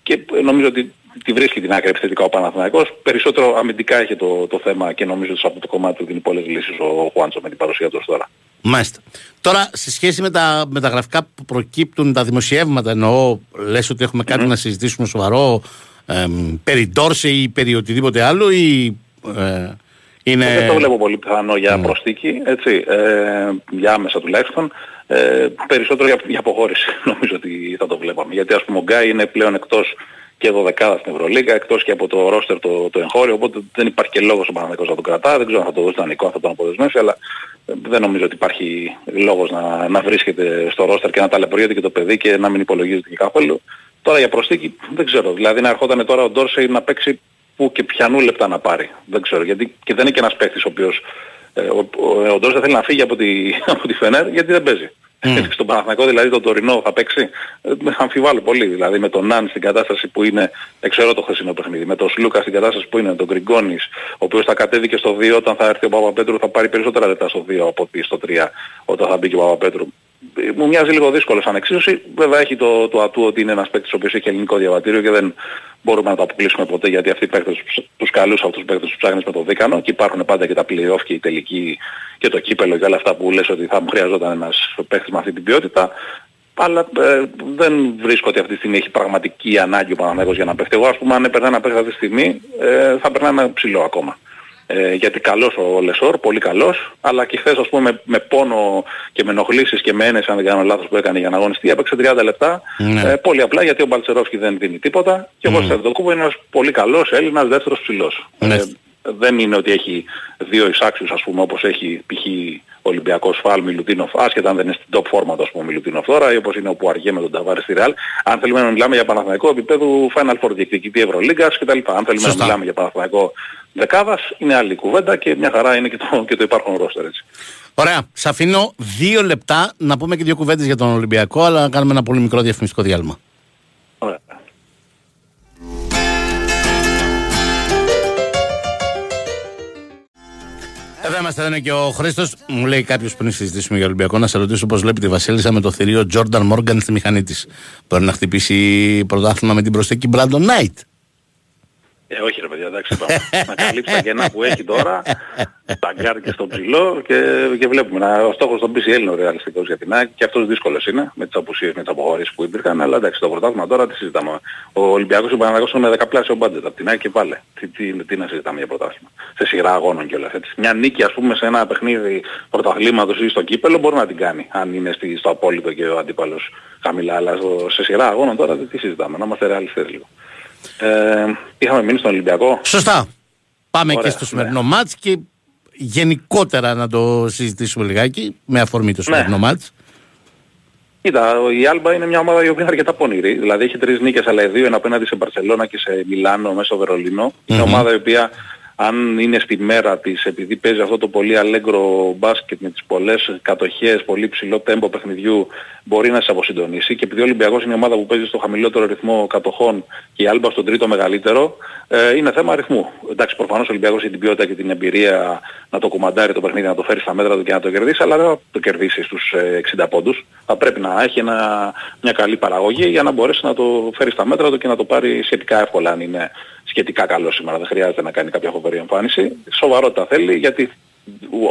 και νομίζω ότι τη βρίσκει την άκρη επιθετικά ο Παναθηναϊκός. Περισσότερο αμυντικά έχει το, το θέμα και νομίζω ότι από το κομμάτι του δίνει πολλές λύσεις ο Χουάντσο με την παρουσία του ως τώρα. Μάλιστα. Τώρα, σε σχέση με τα, με τα γραφικά που προκύπτουν, τα δημοσιεύματα, εννοώ, λες ότι έχουμε κάτι να συζητήσουμε σοβαρό εμ, περί Ντόρσε ή περί οτιδήποτε άλλο ή ε, είναι... Δεν το βλέπω πολύ πιθανό για προσθήκη, έτσι, ε, για άμεσα τουλάχιστον. Ε, περισσότερο για, για αποχώρηση <laughs> νομίζω ότι θα το βλέπαμε. Γιατί ας πούμε ο Γκάι είναι πλέον εκτός και εδώ δεκάδα στην Ευρωλίγα, εκτός και από το ρόστερ το, το εγχώριο, οπότε δεν υπάρχει και λόγος ο Παναγικός να τον κρατά, δεν ξέρω αν θα το δώσει δανεικό, αν θα τον αποδεσμεύσει, αλλά ε, δεν νομίζω ότι υπάρχει λόγος να, να βρίσκεται στο ρόστερ και να ταλαιπωριέται και το παιδί και να μην υπολογίζεται και καθόλου. Τώρα για προσθήκη δεν ξέρω, δηλαδή να ερχόταν τώρα ο Ντόρσεϊ να παίξει που και πιανού λεπτά να πάρει. Δεν ξέρω, γιατί και δεν είναι και ένας παίκτης ο οποίος ε, ο, ο, ο Ντόρσεϊ θέλει να φύγει από τη, <laughs> από τη Φενέρ γιατί δεν παίζει. Στον Παναθηναϊκό δηλαδή τον τωρινό θα παίξει. Ε, με αμφιβάλλω πολύ. Δηλαδή με τον Νάν στην κατάσταση που είναι, εξαιρώ το χθεσινό παιχνίδι, με τον Σλούκα στην κατάσταση που είναι, τον Γκριγκόνης, ο οποίος θα κατέβηκε στο 2 όταν θα έρθει ο Παπαπέτρου θα πάρει περισσότερα λεπτά στο 2 από ότι στο 3 όταν θα μπει και ο Παπαπέτρου. Ε, Μου μοιάζει λίγο δύσκολος σαν εξίσωση. Βέβαια έχει το, το ατού ότι είναι ένας παίκτης ο οποίος έχει ελληνικό διαβατήριο και δεν μπορούμε να το αποκλείσουμε ποτέ γιατί αυτοί οι παίκτες τους- τους καλούς αυτούς τους παίκτες τους ψάχνεις με το δίκανο και υπάρχουν πάντα και τα play-off και η τελική και το κύπελο και όλα αυτά που λες ότι θα μου χρειαζόταν ένας παίκτης με αυτή την ποιότητα. Αλλά ε, δεν βρίσκω ότι αυτή τη στιγμή έχει πραγματική ανάγκη ο Παναθηναϊκός για να παίχτη. Εγώ ας πούμε αν έπαιρνα ένα παίχτη αυτή τη στιγμή ε, θα περνά ένα ψηλό ακόμα. Ε, γιατί καλός ο Λεσόρ, πολύ καλός, αλλά και χθες ας πούμε με, με πόνο και με ενοχλήσεις και με ένεση αν δεν κάνω λάθος που έκανε για να αγωνιστεί, έπαιξε 30 λεπτά, Ναι. ε, πολύ απλά γιατί ο Μπαλτσερόφσκι δεν δίνει τίποτα και ο Κωνσταντοκούβο είναι ένας πολύ καλός Έλληνας δεύτερος ψηλός. Ναι. Ε, δεν είναι ότι έχει δύο εισάξιους ας πούμε όπως έχει π.χ. ο Ολυμπιακός Φαλ Μιλουτίνοφ, άσχετα αν δεν είναι στην top forma του ας πούμε Μιλουτίνοφ τώρα ή όπως είναι ο Πουαριέ με τον Ταβάρη στη Ρεάλ. Αν θέλουμε να μιλάμε για Παναθηναϊκό επίπεδο Final Four διεκδικητή Ευρωλίγκας κτλ. Αν θέλουμε Σωστά. να μιλάμε για Παναθηναϊκό δεκάδας είναι άλλη κουβέντα και μια χαρά είναι και το, και το υπάρχον ρόστερ έτσι. Ωραία. Σας αφήνω δύο λεπτά να πούμε και δύο κουβέντες για τον Ολυμπιακό, αλλά να κάνουμε ένα πολύ μικρό διαφημιστικό διάλειμμα. Εδώ είμαστε, εδώ είναι και ο Χρήστος. Μου λέει κάποιος πριν συζητήσουμε για Ολυμπιακό να σε ρωτήσω πώς βλέπει τη Βασίλισσα με το θηρίο Τζόρνταν Μόργαν στη μηχανή της. Μπορεί να χτυπήσει πρωτάθλημα με την προσθήκη Μπράντον Νάιτ. Ε, όχι ρε παιδιά, εντάξει είπαμε. <laughs> να καλύψει τα κενά που έχει τώρα, τα γκαρντ και στο ψηλό και, και βλέπουμε. Να, ο στόχος των BCL είναι ο ρεαλιστικός για την ΑΕΚ και αυτός δύσκολος είναι με τις απουσίες, με τις αποχωρήσεις που υπήρχαν. Αλλά εντάξει, το πρωτάθλημα τώρα τι συζητάμε. Ο Ολυμπιακός ο είναι με δεκαπλάσιο μπάτζετ από την ΑΕΚ και βάλε. Τι, τι, τι, να συζητάμε για πρωτάθλημα. Σε σειρά αγώνων κιόλας έτσι. Μια νίκη ας πούμε σε ένα παιχνίδι πρωταθλήματος ή στο κύπελλο μπορεί να την κάνει. Αν είναι στη, στο απόλυτο και ο αντίπαλος χαμηλά. Αλλά σε σειρά αγώνων τώρα τι συζητάμε. Να είμαστε ρεαλιστές λίγο. Ε, είχαμε μείνει στον Ολυμπιακό. Σωστά. Πάμε Ωραία, και στο σημερινό ναι. μάτς και γενικότερα να το συζητήσουμε λιγάκι με αφορμή το σημερινό ναι. μάτς. Κοίτα, η Άλμπα είναι μια ομάδα η οποία είναι αρκετά πονηρή. Δηλαδή έχει τρεις νίκες αλλά δύο είναι απέναντι σε Μπαρσελώνα και σε Μιλάνο μέσα στο Βερολίνο. Mm-hmm. Είναι ομάδα η οποία αν είναι στη μέρα της, επειδή παίζει αυτό το πολύ αλέγκρο μπάσκετ με τις πολλές κατοχές, πολύ ψηλό τέμπο παιχνιδιού, μπορεί να σε αποσυντονίσει και επειδή ο Ολυμπιακός είναι η ομάδα που παίζει στο χαμηλότερο ρυθμό κατοχών και η Άλμπα στον τρίτο μεγαλύτερο, ε, είναι θέμα αριθμού. Εντάξει, προφανώς ο Ολυμπιακός έχει την ποιότητα και την εμπειρία να το κουμαντάρει το παιχνίδι, να το φέρει στα μέτρα του και να το κερδίσει, αλλά δεν θα το κερδίσει στους 60 ε, πόντους. Θα πρέπει να έχει ένα, μια καλή παραγωγή για να μπορέσει να το φέρει στα μέτρα του και να το πάρει σχετικά εύκολα αν είναι σχετικά καλό σήμερα. Δεν χρειάζεται να κάνει κάποια φοβερή εμφάνιση. Σοβαρότητα θέλει γιατί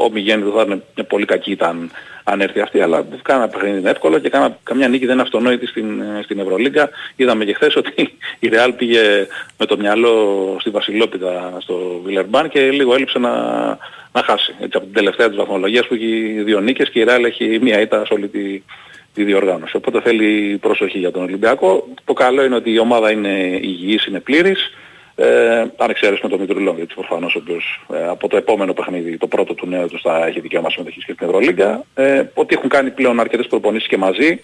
ο Μιγέννη θα είναι μια πολύ κακή ήταν αν έρθει αυτή, αλλά κάνα παιχνίδι είναι εύκολο και κάνα, καμιά νίκη δεν είναι αυτονόητη στην, στην Ευρωλίγκα. Είδαμε και χθες ότι η Ρεάλ πήγε με το μυαλό στη Βασιλόπιτα στο Βιλερμπάν και λίγο έλειψε να, να χάσει. Έτσι, από την τελευταία της βαθμολογίας που έχει δύο νίκες και η Ρεάλ έχει μία ήττα σε όλη τη, τη διοργάνωση. Οπότε θέλει προσοχή για τον Ολυμπιακό. Το καλό είναι ότι η ομάδα είναι υγιής, είναι πλήρης. Ε, αν εξαιρέσουμε τον Μητρουλόν, γιατί προφανώς ο οποίος ε, από το επόμενο παιχνίδι, το πρώτο του νέου τους θα έχει δικαίωμα συμμετοχής και στην Ευρωλίγκα, ε, ότι έχουν κάνει πλέον αρκετές προπονήσεις και μαζί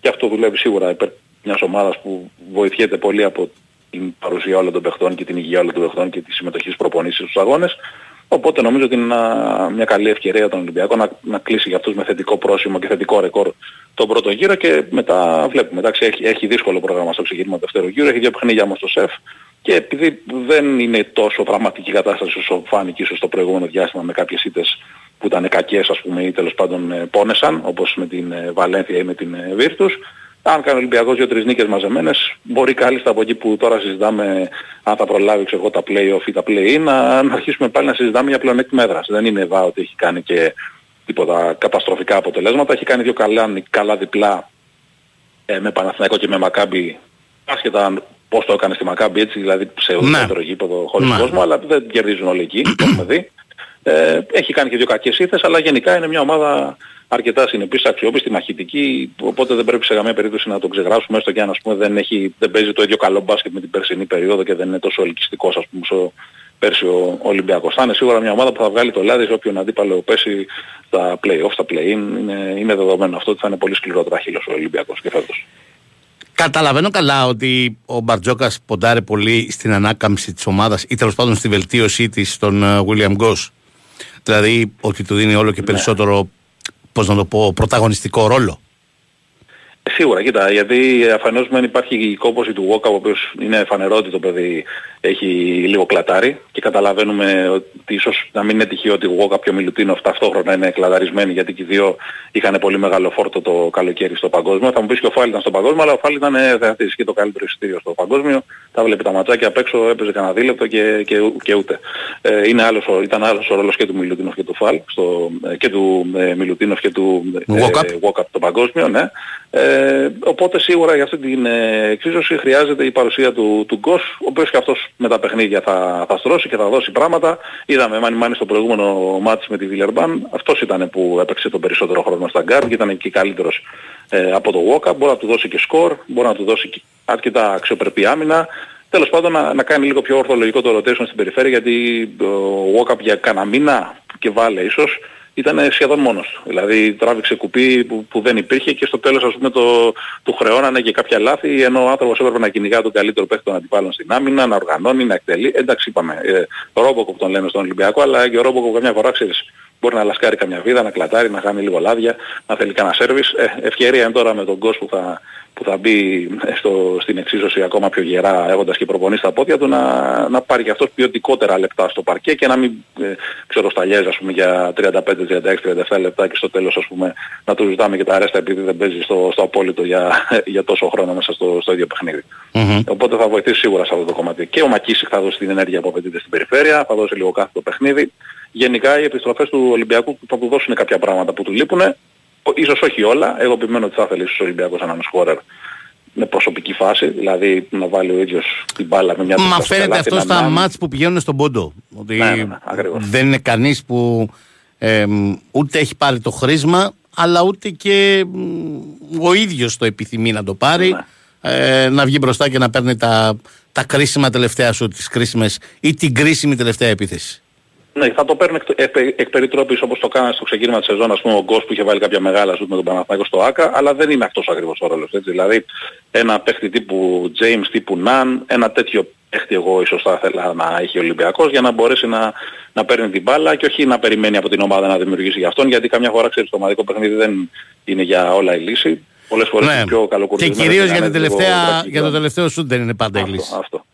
και αυτό δουλεύει σίγουρα υπέρ μιας ομάδας που βοηθιέται πολύ από την παρουσία όλων των παιχτών και την υγεία όλων των παιχτών και τη συμμετοχή στις προπονήσεις στους αγώνες. Οπότε νομίζω ότι είναι ένα, μια καλή ευκαιρία τον Ολυμπιακό να, να κλείσει για αυτούς με θετικό πρόσημο και θετικό ρεκόρ τον πρώτο γύρο και μετά βλέπουμε. Εντάξει, έχει, έχει δύσκολο πρόγραμμα στο ξεκίνημα του δεύτερου γύρου, έχει δύο παιχνίδια όμως στο ΣΕΦ και επειδή δεν είναι τόσο δραματική κατάσταση όσο φάνηκε ίσως το προηγούμενο διάστημα με κάποιες ήττες που ήταν κακές ας πούμε ή τέλος πάντων ε, πόνεσαν όπως με την ε, Βαλένθια ή με την Βίρτους αν κάνει ο Ολυμπιακός δύο-τρεις νίκες μαζεμένες, μπορεί κάλλιστα από εκεί που τώρα συζητάμε αν θα προλάβει ξέρω, τα play-off ή τα play-in, να, να αρχίσουμε πάλι να συζητάμε για πλεονέκτημα έδρας. Δεν είναι βά ότι έχει κάνει και τίποτα καταστροφικά αποτελέσματα. Έχει κάνει δύο καλά, καλά διπλά ε, με Παναθηναϊκό και με Μακάμπι, άσχετα πώς το έκανε στη Μακάμπι έτσι, δηλαδή σε ουδέτερο ναι. γήπεδο χωρίς ναι. κόσμο, αλλά δεν κερδίζουν όλοι εκεί, το έχουμε δει. Ε, έχει κάνει και δύο κακές ήθες, αλλά γενικά είναι μια ομάδα αρκετά συνεπής, αξιόπιστη, μαχητική, οπότε δεν πρέπει σε καμία περίπτωση να το ξεγράψουμε, έστω και αν ας πούμε δεν, έχει, δεν παίζει το ίδιο καλό μπάσκετ με την περσινή περίοδο και δεν είναι τόσο ελκυστικός ας πούμε όσο πέρσι ο Ολυμπιακός. Θα είναι σίγουρα μια ομάδα που θα βγάλει το λάδι σε όποιον αντίπαλο πέσει στα play-off, στα play-in. Είναι, είναι δεδομένο αυτό ότι θα είναι πολύ σκληρό τραχύλος ο Ολυμπιακός και φέτος. Καταλαβαίνω καλά ότι ο Μπαρτζόκας ποντάρει πολύ στην ανάκαμψη της ομάδας ή τέλος πάντων στη βελτίωσή της στον William Goss. Δηλαδή ότι του δίνει όλο και ναι. περισσότερο, πώς να το πω, πρωταγωνιστικό ρόλο. Σίγουρα, κοίτα, γιατί αφενός μεν υπάρχει η κόπωση του Βόκα, ο οποίος είναι φανερό ότι το παιδί έχει λίγο κλατάρει και καταλαβαίνουμε ότι ίσως να μην είναι τυχαίο ότι ο Βόκα και ο Μιλουτίνοφ ταυτόχρονα είναι κλαταρισμένοι γιατί και οι δύο είχαν πολύ μεγάλο φόρτο το καλοκαίρι στο παγκόσμιο. Θα μου πεις και ο Φάλ ήταν στο παγκόσμιο, αλλά ο Φάλ ήταν θεατής και το καλύτερο εισιτήριο στο παγκόσμιο. Τα βλέπει τα ματσάκια απ' έξω, έπαιζε κανένα δίλεπτο και, και, και ούτε. Ε, είναι άλλος, ήταν άλλος ο ρόλος και του Μιλουτίνοφ και του Φάλ, στο, και του ε, Μιλουτίνοφ και του ε, το παγκόσμιο, ναι. Ε, οπότε σίγουρα για αυτή την ε, εξίσωση χρειάζεται η παρουσία του, του Γκος, ο οποίος και αυτός με τα παιχνίδια θα, θα στρώσει και θα δώσει πράγματα. Είδαμε Μάνι Μάνι στο προηγούμενο ματς με τη Βιλερμπάν, αυτός ήταν που έπαιξε τον περισσότερο χρόνο στα γκάρ και ήταν και καλύτερος ε, από το Walkup, μπορεί να του δώσει και σκορ, μπορεί να του δώσει και αρκετά αξιοπρεπή άμυνα. Τέλος πάντων να, να κάνει λίγο πιο ορθολογικό το rotation στην περιφέρεια γιατί ο Walkup για κανένα μήνα και βάλε ίσως ήταν σχεδόν μόνος του. Δηλαδή τράβηξε κουπί που, που δεν υπήρχε και στο τέλος ας πούμε το, του χρεώνανε και κάποια λάθη ενώ ο άνθρωπος έπρεπε να κυνηγά τον καλύτερο παίκτη των αντιπάλων στην άμυνα, να οργανώνει, να εκτελεί. Εντάξει είπαμε, ε, Ρόμποκοπ τον λέμε στον Ολυμπιακό αλλά και ο Ρόμποκοπ καμιά φορά ξέρεις Μπορεί να λασκάρει καμιά βίδα, να κλατάρει, να κάνει λίγο λάδια, να θέλει κανένα σέρβις. Ε, ευκαιρία είναι τώρα με τον κόσμο που θα, που θα μπει στο, στην εξίσωση ακόμα πιο γερά έχοντας και προπονείς στα πόδια του να, να πάρει και αυτός ποιοτικότερα λεπτά στο παρκέ και να μην ε, ξέρω σταλιάζει ας πούμε για 35, 36, 37 λεπτά και στο τέλος ας πούμε να του ζητάμε και τα αρέστα επειδή δεν παίζει στο, στο απόλυτο για, για τόσο χρόνο μέσα στο, στο ίδιο παιχνίδι. Οπότε θα βοηθήσει σίγουρα σε αυτό το κομμάτι. Και ο Μακίσικ θα δώσει την ενέργεια που απαιτείται στην περιφέρεια, θα δώσει λίγο κάθε το παιχνίδι. Γενικά οι επιστροφές του Ολυμπιακού θα του δώσουν κάποια πράγματα που του λείπουν. Ίσως όχι όλα. Εγώ επιμένω ότι θα ήθελε ίσως ο Ολυμπιακός έναν σκόρερ με προσωπική φάση, δηλαδή να βάλει ο ίδιος την μπάλα με μια Μα τρίτα στο φαίνεται καλάθι, αυτό να στα μάνει. μάτς που πηγαίνουν στον πόντο. Ότι Ναι, ναι, ναι, ακριβώς. δεν είναι κανείς που εμ, ούτε έχει πάρει το χρήσμα, αλλά ούτε και μ, ο ίδιος το επιθυμεί να το πάρει. Ναι. ε, να βγει μπροστά και να παίρνει τα, τα κρίσιμα τελευταία σου, τις κρίσιμες ή την κρίσιμη τελευταία επίθεση. Ναι, θα το παίρνει εκ, εκ, εκ περιτρόπης όπως το κάνανε στο ξεκίνημα της σεζόν, ας πούμε ο Γκος που είχε βάλει κάποια μεγάλα σουτ με τον Παναθηναϊκό στο ΆΚΑ, αλλά δεν είναι αυτός ακριβώς ο ρόλος. Έτσι. Δηλαδή ένα παίχτη τύπου James, τύπου Ναν, ένα τέτοιο παίχτη εγώ ίσως θα ήθελα να έχει ο Ολυμπιακός για να μπορέσει να, να παίρνει την μπάλα και όχι να περιμένει από την ομάδα να δημιουργήσει για αυτόν, γιατί καμιά φορά ξέρεις το ομαδικό παιχνίδι δεν είναι για όλα η λύση. Πολλές φορές Ναι. είναι πιο Και καλοκουρδισμένες κυρίως και για, να την είναι λίγο τελευταία, βραχικό. για το τελευταίο σου δεν είναι πάντα η Αυτό, λύση. αυτό. Αυτό.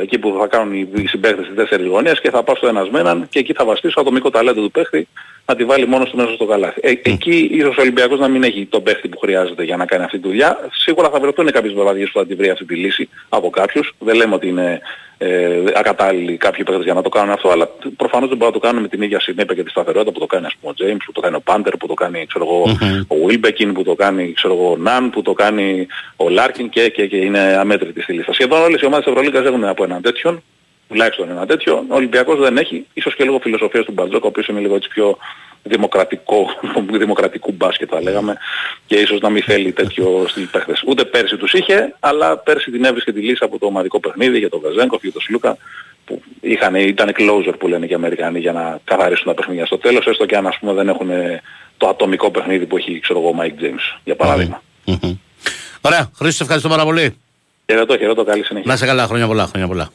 Εκεί που θα κάνουν οι οι συμπαίκτες στις τέσσερις γωνίες και θα πάω στο ένας με έναν και εκεί θα βαστήσω ατομικό ταλέντο του παίχτη να τη βάλει μόνο του μέσα στο καλάθι. Ε, εκεί ίσως ο Ολυμπιακός να μην έχει τον παίχτη που χρειάζεται για να κάνει αυτή τη δουλειά. Σίγουρα θα βρεθούν κάποιες βεβαδιές που θα τη βρει αυτή τη λύση από κάποιους. Δεν λέμε ότι είναι ε, ακατάλληλοι κάποιοι παίχτες για να το κάνουν αυτό, αλλά προφανώς δεν μπορούν να το κάνουν με την ίδια συνέπεια και τη σταθερότητα που το κάνει ας πούμε ο James, που το κάνει ο Πάντερ, που το κάνει ξέρω εγώ, ο Wilbekin, που το κάνει ξέρω εγώ, ο Ναν, που το κάνει ο Λάρκιν και, και, και είναι αμέτρητη στη λίστα. Σχεδόν όλες οι ομάδες της Ευρωλίγκας έχουν από έναν τέτοιον, τουλάχιστον ένα τέτοιο. Ο Ολυμπιακός δεν έχει, ίσως και λόγω φιλοσοφίας του Μπαρτζόκα, ο οποίος είναι λίγο έτσι πιο δημοκρατικό, <laughs> δημοκρατικού μπάσκετ θα λέγαμε και ίσως να μην θέλει τέτοιο στυλ παίχτες. Ούτε πέρσι τους είχε, αλλά πέρσι την έβρισκε τη λύση από το ομαδικό παιχνίδι για τον Βεζένκοφ και τον Σλούκα που είχαν, ήταν closer που λένε και οι Αμερικανοί για να καθαρίσουν τα παιχνίδια στο τέλος, έστω και αν ας πούμε δεν έχουν το ατομικό παιχνίδι που έχει ξέρω εγώ ο Mike James για παράδειγμα. Μμμ. Ωραία, Χρήστος, ευχαριστώ πάρα πολύ. Χαιρετώ, χαιρετώ, καλή συνέχεια. Να σε καλά, χρόνια πολλά, χρόνια πολλά.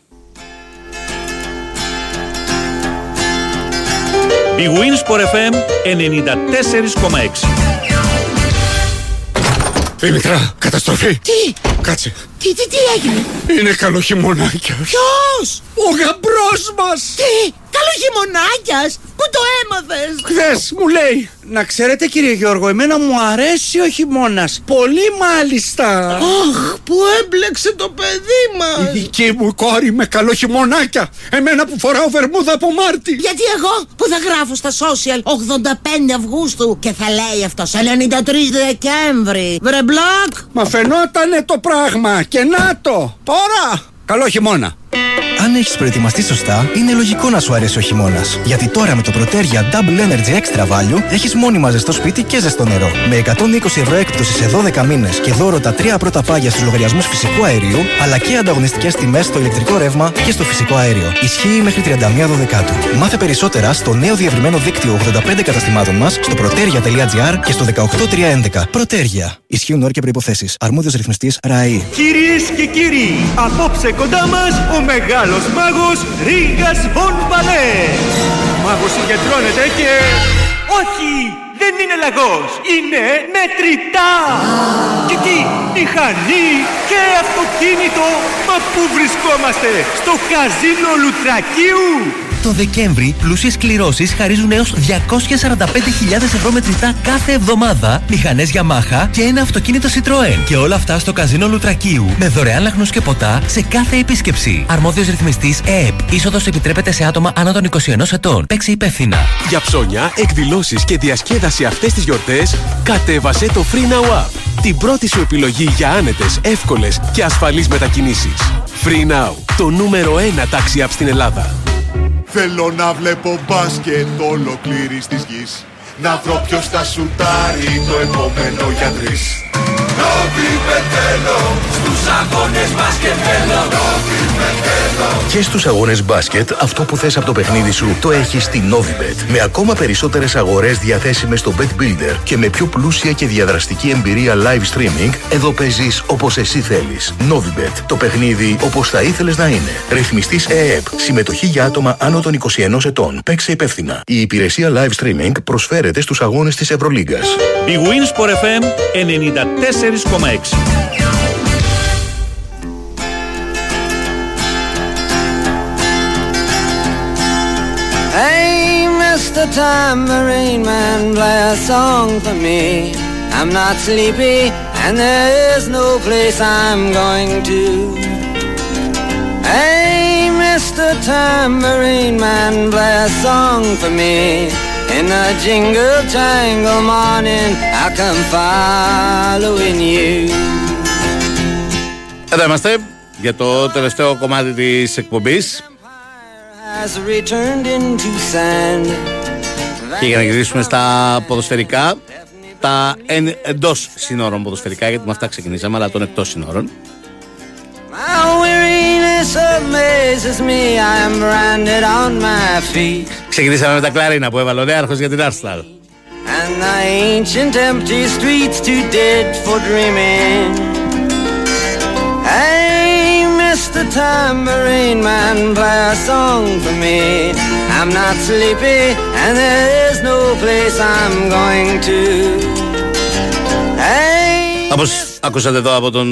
Big Wins for FM 94,6. Δημητρά, καταστροφή. Τι, Κάτσε. τι, τι, τι έγινε; Είναι καλό χειμωνάκια. Ποιος, Ο γαμπρός μας. τι, καλό χειμωνάκιας, πού το έμαθες. Χθες μου λέει. Να ξέρετε κύριε Γιώργο, εμένα μου αρέσει ο χειμώνας. Πολύ μάλιστα. Αχ, που έμπλεξε το παιδί Η μας. δική μου κόρη με καλό χειμωνάκια. Εμένα που φοράω βερμούδα από Μάρτι. Γιατί εγώ που θα γράφω στα social 85 Αυγούστου και θα λέει αυτό 93 Δεκέμβρη. Βρε μπλοκ. Μα φαινότανε το πράγμα και να το. Τώρα. Καλό χειμώνα. Αν έχεις προετοιμαστεί σωστά, είναι λογικό να σου αρέσει ο χειμώνας. Γιατί τώρα με το Proteria Double Energy Extra Value έχεις μόνιμα ζεστό σπίτι και ζεστό νερό. Με 120 ευρώ έκπτωση σε 12 μήνες και δώρο τα τρία πρώτα πάγια στους λογαριασμούς φυσικού αερίου, αλλά και ανταγωνιστικές τιμές στο ηλεκτρικό ρεύμα και στο φυσικό αέριο. Ισχύει μέχρι 31 Δεκάτου. Μάθε περισσότερα στο νέο διευρυμένο δίκτυο 85 καταστημάτων μας στο proteria.gr και στο 18311. Proteria. Ισχύουν όροι και προποθέσει. Αρμόδιος ρυθμιστής ΡΑΗ. Κυρίες και κύριοι, απόψε κοντά μας ο μεγάλος μάγος Ρίγκας Βον Βαλέ. Ο μάγος συγκεντρώνεται και... Όχι, δεν είναι λαγός, είναι μετρητά. Και τι, μηχανή και αυτοκίνητο. Μα πού βρισκόμαστε, στο καζίνο Λουτρακίου; Το Δεκέμβρη, πλούσιες κληρώσεις χαρίζουν έως 245.000 ευρώ μετρητά κάθε εβδομάδα, μηχανές Yamaha και ένα αυτοκίνητο Citroën. Και όλα αυτά στο καζίνο Λουτρακίου, με δωρεάν λαχνούς και ποτά σε κάθε επίσκεψη. Αρμόδιος ρυθμιστής ΕΕΠ. Είσοδος επιτρέπεται σε άτομα άνω των 21 ετών. Παίξει υπεύθυνα. Για ψώνια, εκδηλώσεις και διασκέδαση αυτές τις γιορτές, κατέβασε το Free Now App. Την πρώτη σου επιλογή για άνετες, εύκολες και ασφαλείς μετακινήσεις. Free Now, το νούμερο 1 τάξη app στην Ελλάδα. Θέλω να βλέπω μπάσκετ ολοκλήρης της γης. Να βρω ποιος θα σουτάρει το επόμενο για τρεις. Να πει πετέλο Στους αγώνες μπάσκετ θέλω Και στους αγώνες μπάσκετ, αυτό που θες από το παιχνίδι σου το έχεις στη Novibet. Με ακόμα περισσότερες αγορές διαθέσιμες στο Bet Builder και με πιο πλούσια και διαδραστική εμπειρία live streaming, εδώ παίζεις όπως εσύ θέλεις. Novibet. Το παιχνίδι όπως θα ήθελες να είναι. Ρυθμιστής ΕΕΠ. Συμμετοχή για άτομα άνω των 21 ετών. Παίξε υπεύθυνα. Η υπηρεσία live streaming προσφέρεται στους αγώνες της Ευρωλίγκας. Η Winsport FM 94,6. Hey, Mr. Tambourine Man, play a song for me. I'm not sleepy, and there is no place I'm going to. Hey, Mr. Tambourine Man, play a song for me. In a jingle jangle morning, I come following you. Εδώ είμαστε για το τελευταίο κομμάτι της εκπομπής Has returned into sand. Και για να γυρίσουμε στα ποδοσφαιρικά τα εν, εντός συνόρων ποδοσφαιρικά γιατί με αυτά ξεκινήσαμε αλλά των εκτός συνόρων My weariness amazes me, I am branded on my feet. Ξεκινήσαμε με τα κλαρίνα που έβαλε ο νέαρχος για την Arsenal And the ancient empty streets too dead for dreaming. Hey, Mr. Tambourine Man, play a song for me. I'm not sleepy, and there is no place I'm going to. Hey, Όπως ακούσατε εδώ από τον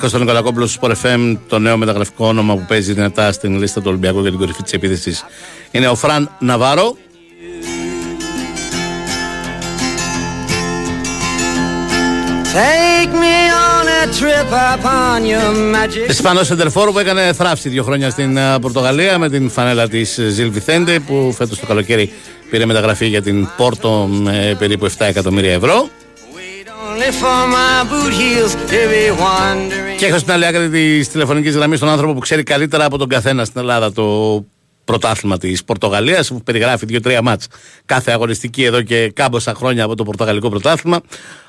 Κώστα Νικολακόπουλος στο Sport FM το νέο μεταγραφικό όνομα που παίζει δυνατά στην λίστα του Ολυμπιακού για την κορυφή της επίθεσης είναι ο Φραν Ναβάρο Ισπανός Σεντερφόρ που έκανε θράψη δύο χρόνια στην ε, Πορτογαλία με την φανέλα της Ζιλ Βιθέντε που φέτος το καλοκαίρι πήρε μεταγραφή για την Πόρτο με περίπου 7 εκατομμύρια ευρώ Only for my boot heels to be wandering. Και έχω στην άλλη άκρη της τηλεφωνικής γραμμής τον άνθρωπο που ξέρει καλύτερα από τον καθένα στην Ελλάδα το πρωτάθλημα της Πορτογαλίας, που περιγράφει δύο-τρία μάτς κάθε αγωνιστική εδώ και κάμποσα χρόνια από το Πορτογαλικό πρωτάθλημα.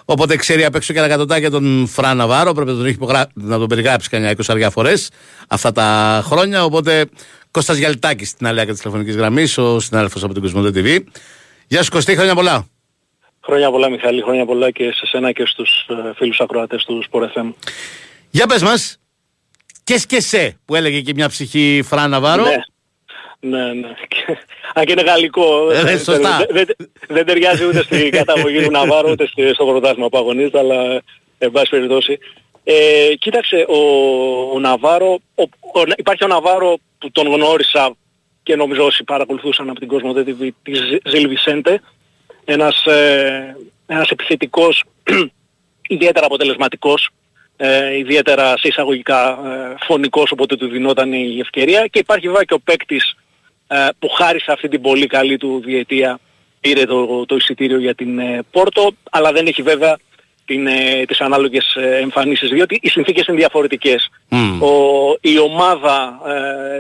Οπότε ξέρει απ' έξω και ανακατωτά τον Φραν Ναβάρο. Πρέπει να τον, έχει υπογρα... να τον περιγράψει κανένα 20 φορές αυτά τα χρόνια. Οπότε Κώστας Γιαλτάκης στην άλλη άκρη της τηλεφωνικής γραμμής, ο συνάδελφος από την Κοσμοτέ TV. Γεια σου Κωστή, χρόνια πολλά. Χρόνια πολλά Μιχάλη, χρόνια πολλά και σε σένα και στους ε, φίλους ακροατές του Sport FM. Για πες μας, και qui c'est που έλεγε και μια ψυχή Φραν Ναβάρο. Ναι, ναι, ναι. Και- Αν και είναι γαλλικό, Ε, δεν- σωστά. δεν, δεν- δεν ταιριάζει ούτε στην καταγωγή του Ναβάρου ούτε στη- στο πρωτάθλημα που αγωνίζεται, αλλά εν πάση περιπτώσει. Ε, κοίταξε, ο, ο Ναβάρο, ο, ο- υπάρχει ο Ναβάρο που τον γνώρισα και νομίζω όσοι παρακολουθούσαν από την κόσμο TV της Ζιλ Βισέντε, ένας, ε, ένας επιθετικός <clears throat> ιδιαίτερα αποτελεσματικός, ε, ιδιαίτερα σε εισαγωγικά ε, φωνικός οπότε του δινόταν η ευκαιρία και υπάρχει βέβαια και ο παίκτης ε, που χάρη σε αυτή την πολύ καλή του διετία πήρε το, το εισιτήριο για την ε, Πόρτο αλλά δεν έχει βέβαια την, ε, τις ανάλογες ε, εμφανίσεις διότι οι συνθήκες είναι διαφορετικές. Ο, η ομάδα ε,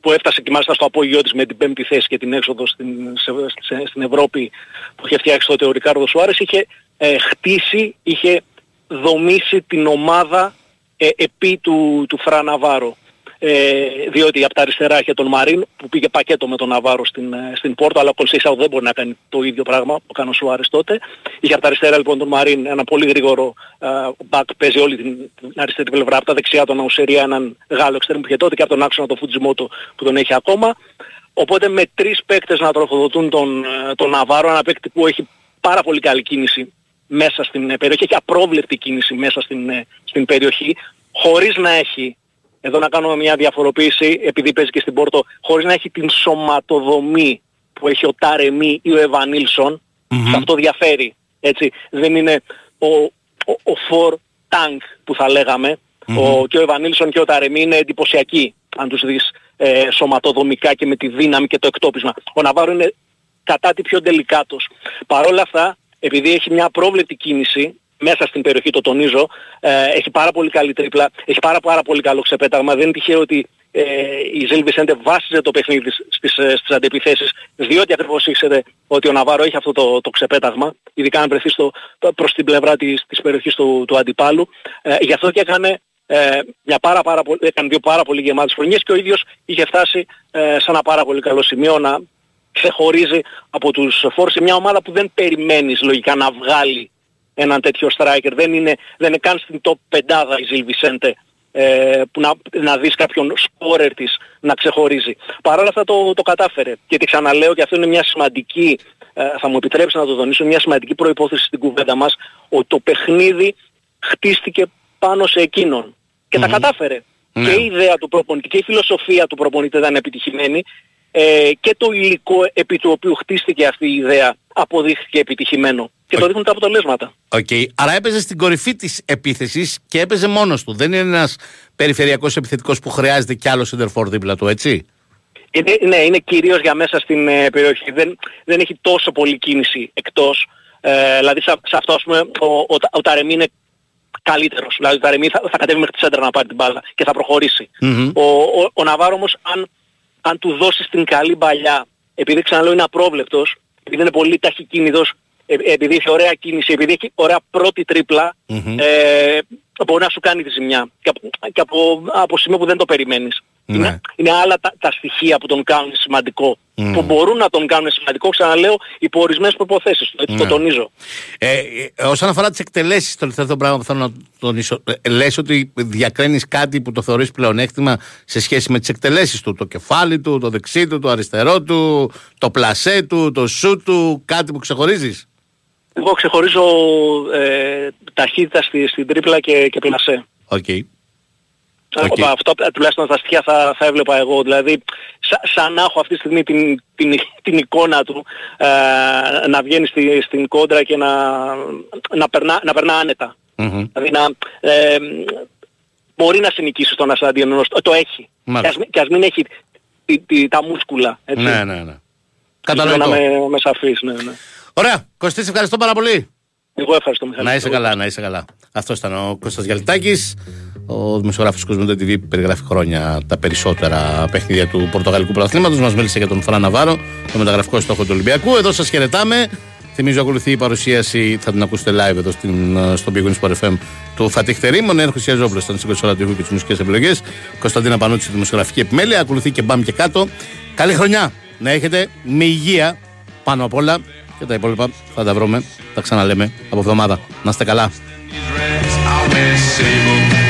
που έφτασε και μάλιστα στο απόγειό της με την πέμπτη θέση και την έξοδο στην, σε- σε- στην Ευρώπη που είχε φτιάξει τότε ο Ρικάρδο Σουάρες είχε ε, χτίσει, είχε δομήσει την ομάδα ε, επί του, του Φρα Ναβάρο. Ε, διότι από τα αριστερά είχε τον Μαρίν που πήγε πακέτο με τον Ναβάρο στην, ε, στην Πόρτο αλλά ο Κολσίσαου δεν μπορεί να κάνει το ίδιο πράγμα που έκανε ο Σουάρες τότε. Είχε από τα αριστερά λοιπόν τον Μαρίν ένα πολύ γρήγορο μπακ παίζει όλη την, την αριστερή πλευρά από τα δεξιά τον Αουσερία έναν Γάλλο εξτρέμ που είχε τότε και από τον άξονα τον Φουτζιμότο που τον έχει ακόμα. Οπότε με τρεις παίκτες να τροφοδοτούν τον, ε, τον Ναβάρο, ένα παίκτη που έχει πάρα πολύ καλή κίνηση μέσα στην ε, περιοχή, έχει απρόβλεπτη κίνηση μέσα στην, ε, στην περιοχή, χωρίς να έχει, εδώ να κάνω μια διαφοροποίηση, επειδή παίζει και στην Πόρτο, χωρίς να έχει την σωματοδομή που έχει ο Τάρεμι ή ο Ευανίλσον, αυτό διαφέρει. Έτσι, δεν είναι ο, ο, ο φορ τάγκ που θα λέγαμε. Ο, και ο Ευανίλσον και ο Ταρεμί είναι εντυπωσιακοί αν τους δεις ε, σωματοδομικά και με τη δύναμη και το εκτόπισμα. Ο Ναβάρο είναι κατά τη πιο τελικάτος. Παρ' όλα αυτά, επειδή έχει μια απρόβλεπτη κίνηση μέσα στην περιοχή, το τονίζω, ε, έχει πάρα πολύ καλή τρίπλα, έχει πάρα, πάρα πολύ καλό ξεπέταγμα. Δεν είναι τυχαίο ότι ε, η Ζιλ Βισέντε βάσιζε το παιχνίδι της στις, ε, στις αντεπιθέσεις, διότι ακριβώς ήξερε ότι ο Ναβάρο έχει αυτό το, το ξεπέταγμα, ειδικά αν βρεθεί στο, προς την πλευρά της, της περιοχής του, του αντιπάλου. Ε, γι' αυτό και έκανε ε, μια πάρα, πάρα πολύ, έκανε δύο πάρα πολύ γεμάτες χρονιές και ο ίδιος είχε φτάσει ε, σε ένα πάρα πολύ καλό σημείο να ξεχωρίζει από τους φόρους σε μια ομάδα που δεν περιμένεις λογικά να βγάλει έναν τέτοιο striker. Δεν είναι, δεν είναι καν στην top 5 η Ζιλ Βισέντε ε, που να, να δεις κάποιον σκόρερ της να ξεχωρίζει. Παρ' όλα αυτά το, το κατάφερε. Και τη ξαναλέω και αυτό είναι μια σημαντική, ε, θα μου επιτρέψεις να το τονίσω, μια σημαντική προϋπόθεση στην κουβέντα μας, ότι το παιχνίδι χτίστηκε πάνω σε εκείνον. Και τα κατάφερε. Ναι. Και η ιδέα του προπονητή και η φιλοσοφία του προπονητή ήταν επιτυχημένη ε, και το υλικό επί του οποίου χτίστηκε αυτή η ιδέα αποδείχθηκε επιτυχημένο. Και το δείχνουν τα αποτελέσματα. Οκ. Άρα έπαιζε στην κορυφή της επίθεσης και έπαιζε μόνος του. Δεν είναι ένας περιφερειακός επιθετικός που χρειάζεται κι άλλο σεντερφόρ δίπλα του, έτσι; Είναι, ναι, είναι κυρίως για μέσα στην ε, περιοχή. Δεν, δεν έχει τόσο πολύ κίνηση εκτός. Ε, δηλαδή σε, σε αυτό ας πούμε ο, ο, ο Ταρεμί είναι καλύτερος. Δηλαδή ο Ταρεμί θα, θα κατέβει μέχρι τη σέντρα να πάρει την μπάλα και θα προχωρήσει. Ο, ο, ο Ναβάρο όμως αν, αν του δώσεις την καλή μπαλιά, επειδή ξαναλέω είναι απρόβλεπτος, επειδή είναι πολύ ταχυκίνητος, ε, επειδή έχει ωραία κίνηση, επειδή έχει ωραία πρώτη τρίπλα, ε, μπορεί να σου κάνει τη ζημιά. Και από, και από, από σημείο που δεν το περιμένεις. Ναι. Είναι, είναι άλλα τα, τα στοιχεία που τον κάνουν σημαντικό. Που μπορούν να τον κάνουν σημαντικό, ξαναλέω, υπό ορισμένες προποθέσεις. Έτσι το Ναι. τονίζω. Ε, ε, όσον αφορά τις εκτελέσεις, το τελευταίο πράγμα που θέλω να τονίσω, ε, λες ότι διακρίνεις κάτι που το θεωρείς πλεονέκτημα σε σχέση με τις εκτελέσεις του. Το κεφάλι του, το δεξί του, το αριστερό του, το πλασέ του, το σουτ του, κάτι που ξεχωρίζεις; Εγώ ξεχωρίζω ε, ταχύτητα στη, στην τρίπλα και, και πλασέ. OK. Okay. Αυτό ε, τουλάχιστον στα στοιχεία θα, θα έβλεπα εγώ. Δηλαδή, σα, σαν να έχω αυτή τη στιγμή την, την, την εικόνα του ε, να βγαίνει στη, στην κόντρα και να, να, περνά, να περνά άνετα. Δηλαδή να, ε, μπορεί να σε νικήσει στο ένας εναντίον ενός- το έχει. Και Μάλιστα. ας, μην- και ας μην έχει τη- τη- τα μούσκουλα. Έτσι. Ναι, ναι, ναι. Θέλω Κατανοητό. Να είμαι, με σαφής, ναι, ναι. Ωραία. Κωστής, σε ευχαριστώ πάρα πολύ. Εγώ ευχαριστώ Μιχάλη. Να είσαι καλά, να είσαι καλά. Αυτός ήταν ο Κώστας Γιαλτάκης, ο δημοσιογράφος του Κοσμοτέ TV που περιγράφει χρόνια τα περισσότερα παιχνίδια του Πορτογαλικού Πρωταθλήματος. Μας μίλησε για τον Φραν Ναβάρο, το μεταγραφικό στόχο του Ολυμπιακού. Εδώ σας χαιρετάμε. Θυμίζω ακολουθεί η παρουσίαση, θα την ακούσετε live εδώ στην, στο Big Wings Sport FM του Φατίχ Τερήμ. Ο Νέαρχος Ιαζόπουλος ήταν στην κονσόλα του ήχου και τις μουσικές επιλογές. Κωνσταντίνα Πανούτσι, δημοσιογραφική επιμέλεια. Ακολουθεί και μπαμ και κάτω. Καλή χρονιά να έχετε με υγεία πάνω απ' όλα και τα υπόλοιπα θα τα βρούμε, τα ξαναλέμε από εβδομάδα. Να είστε καλά. I wear sable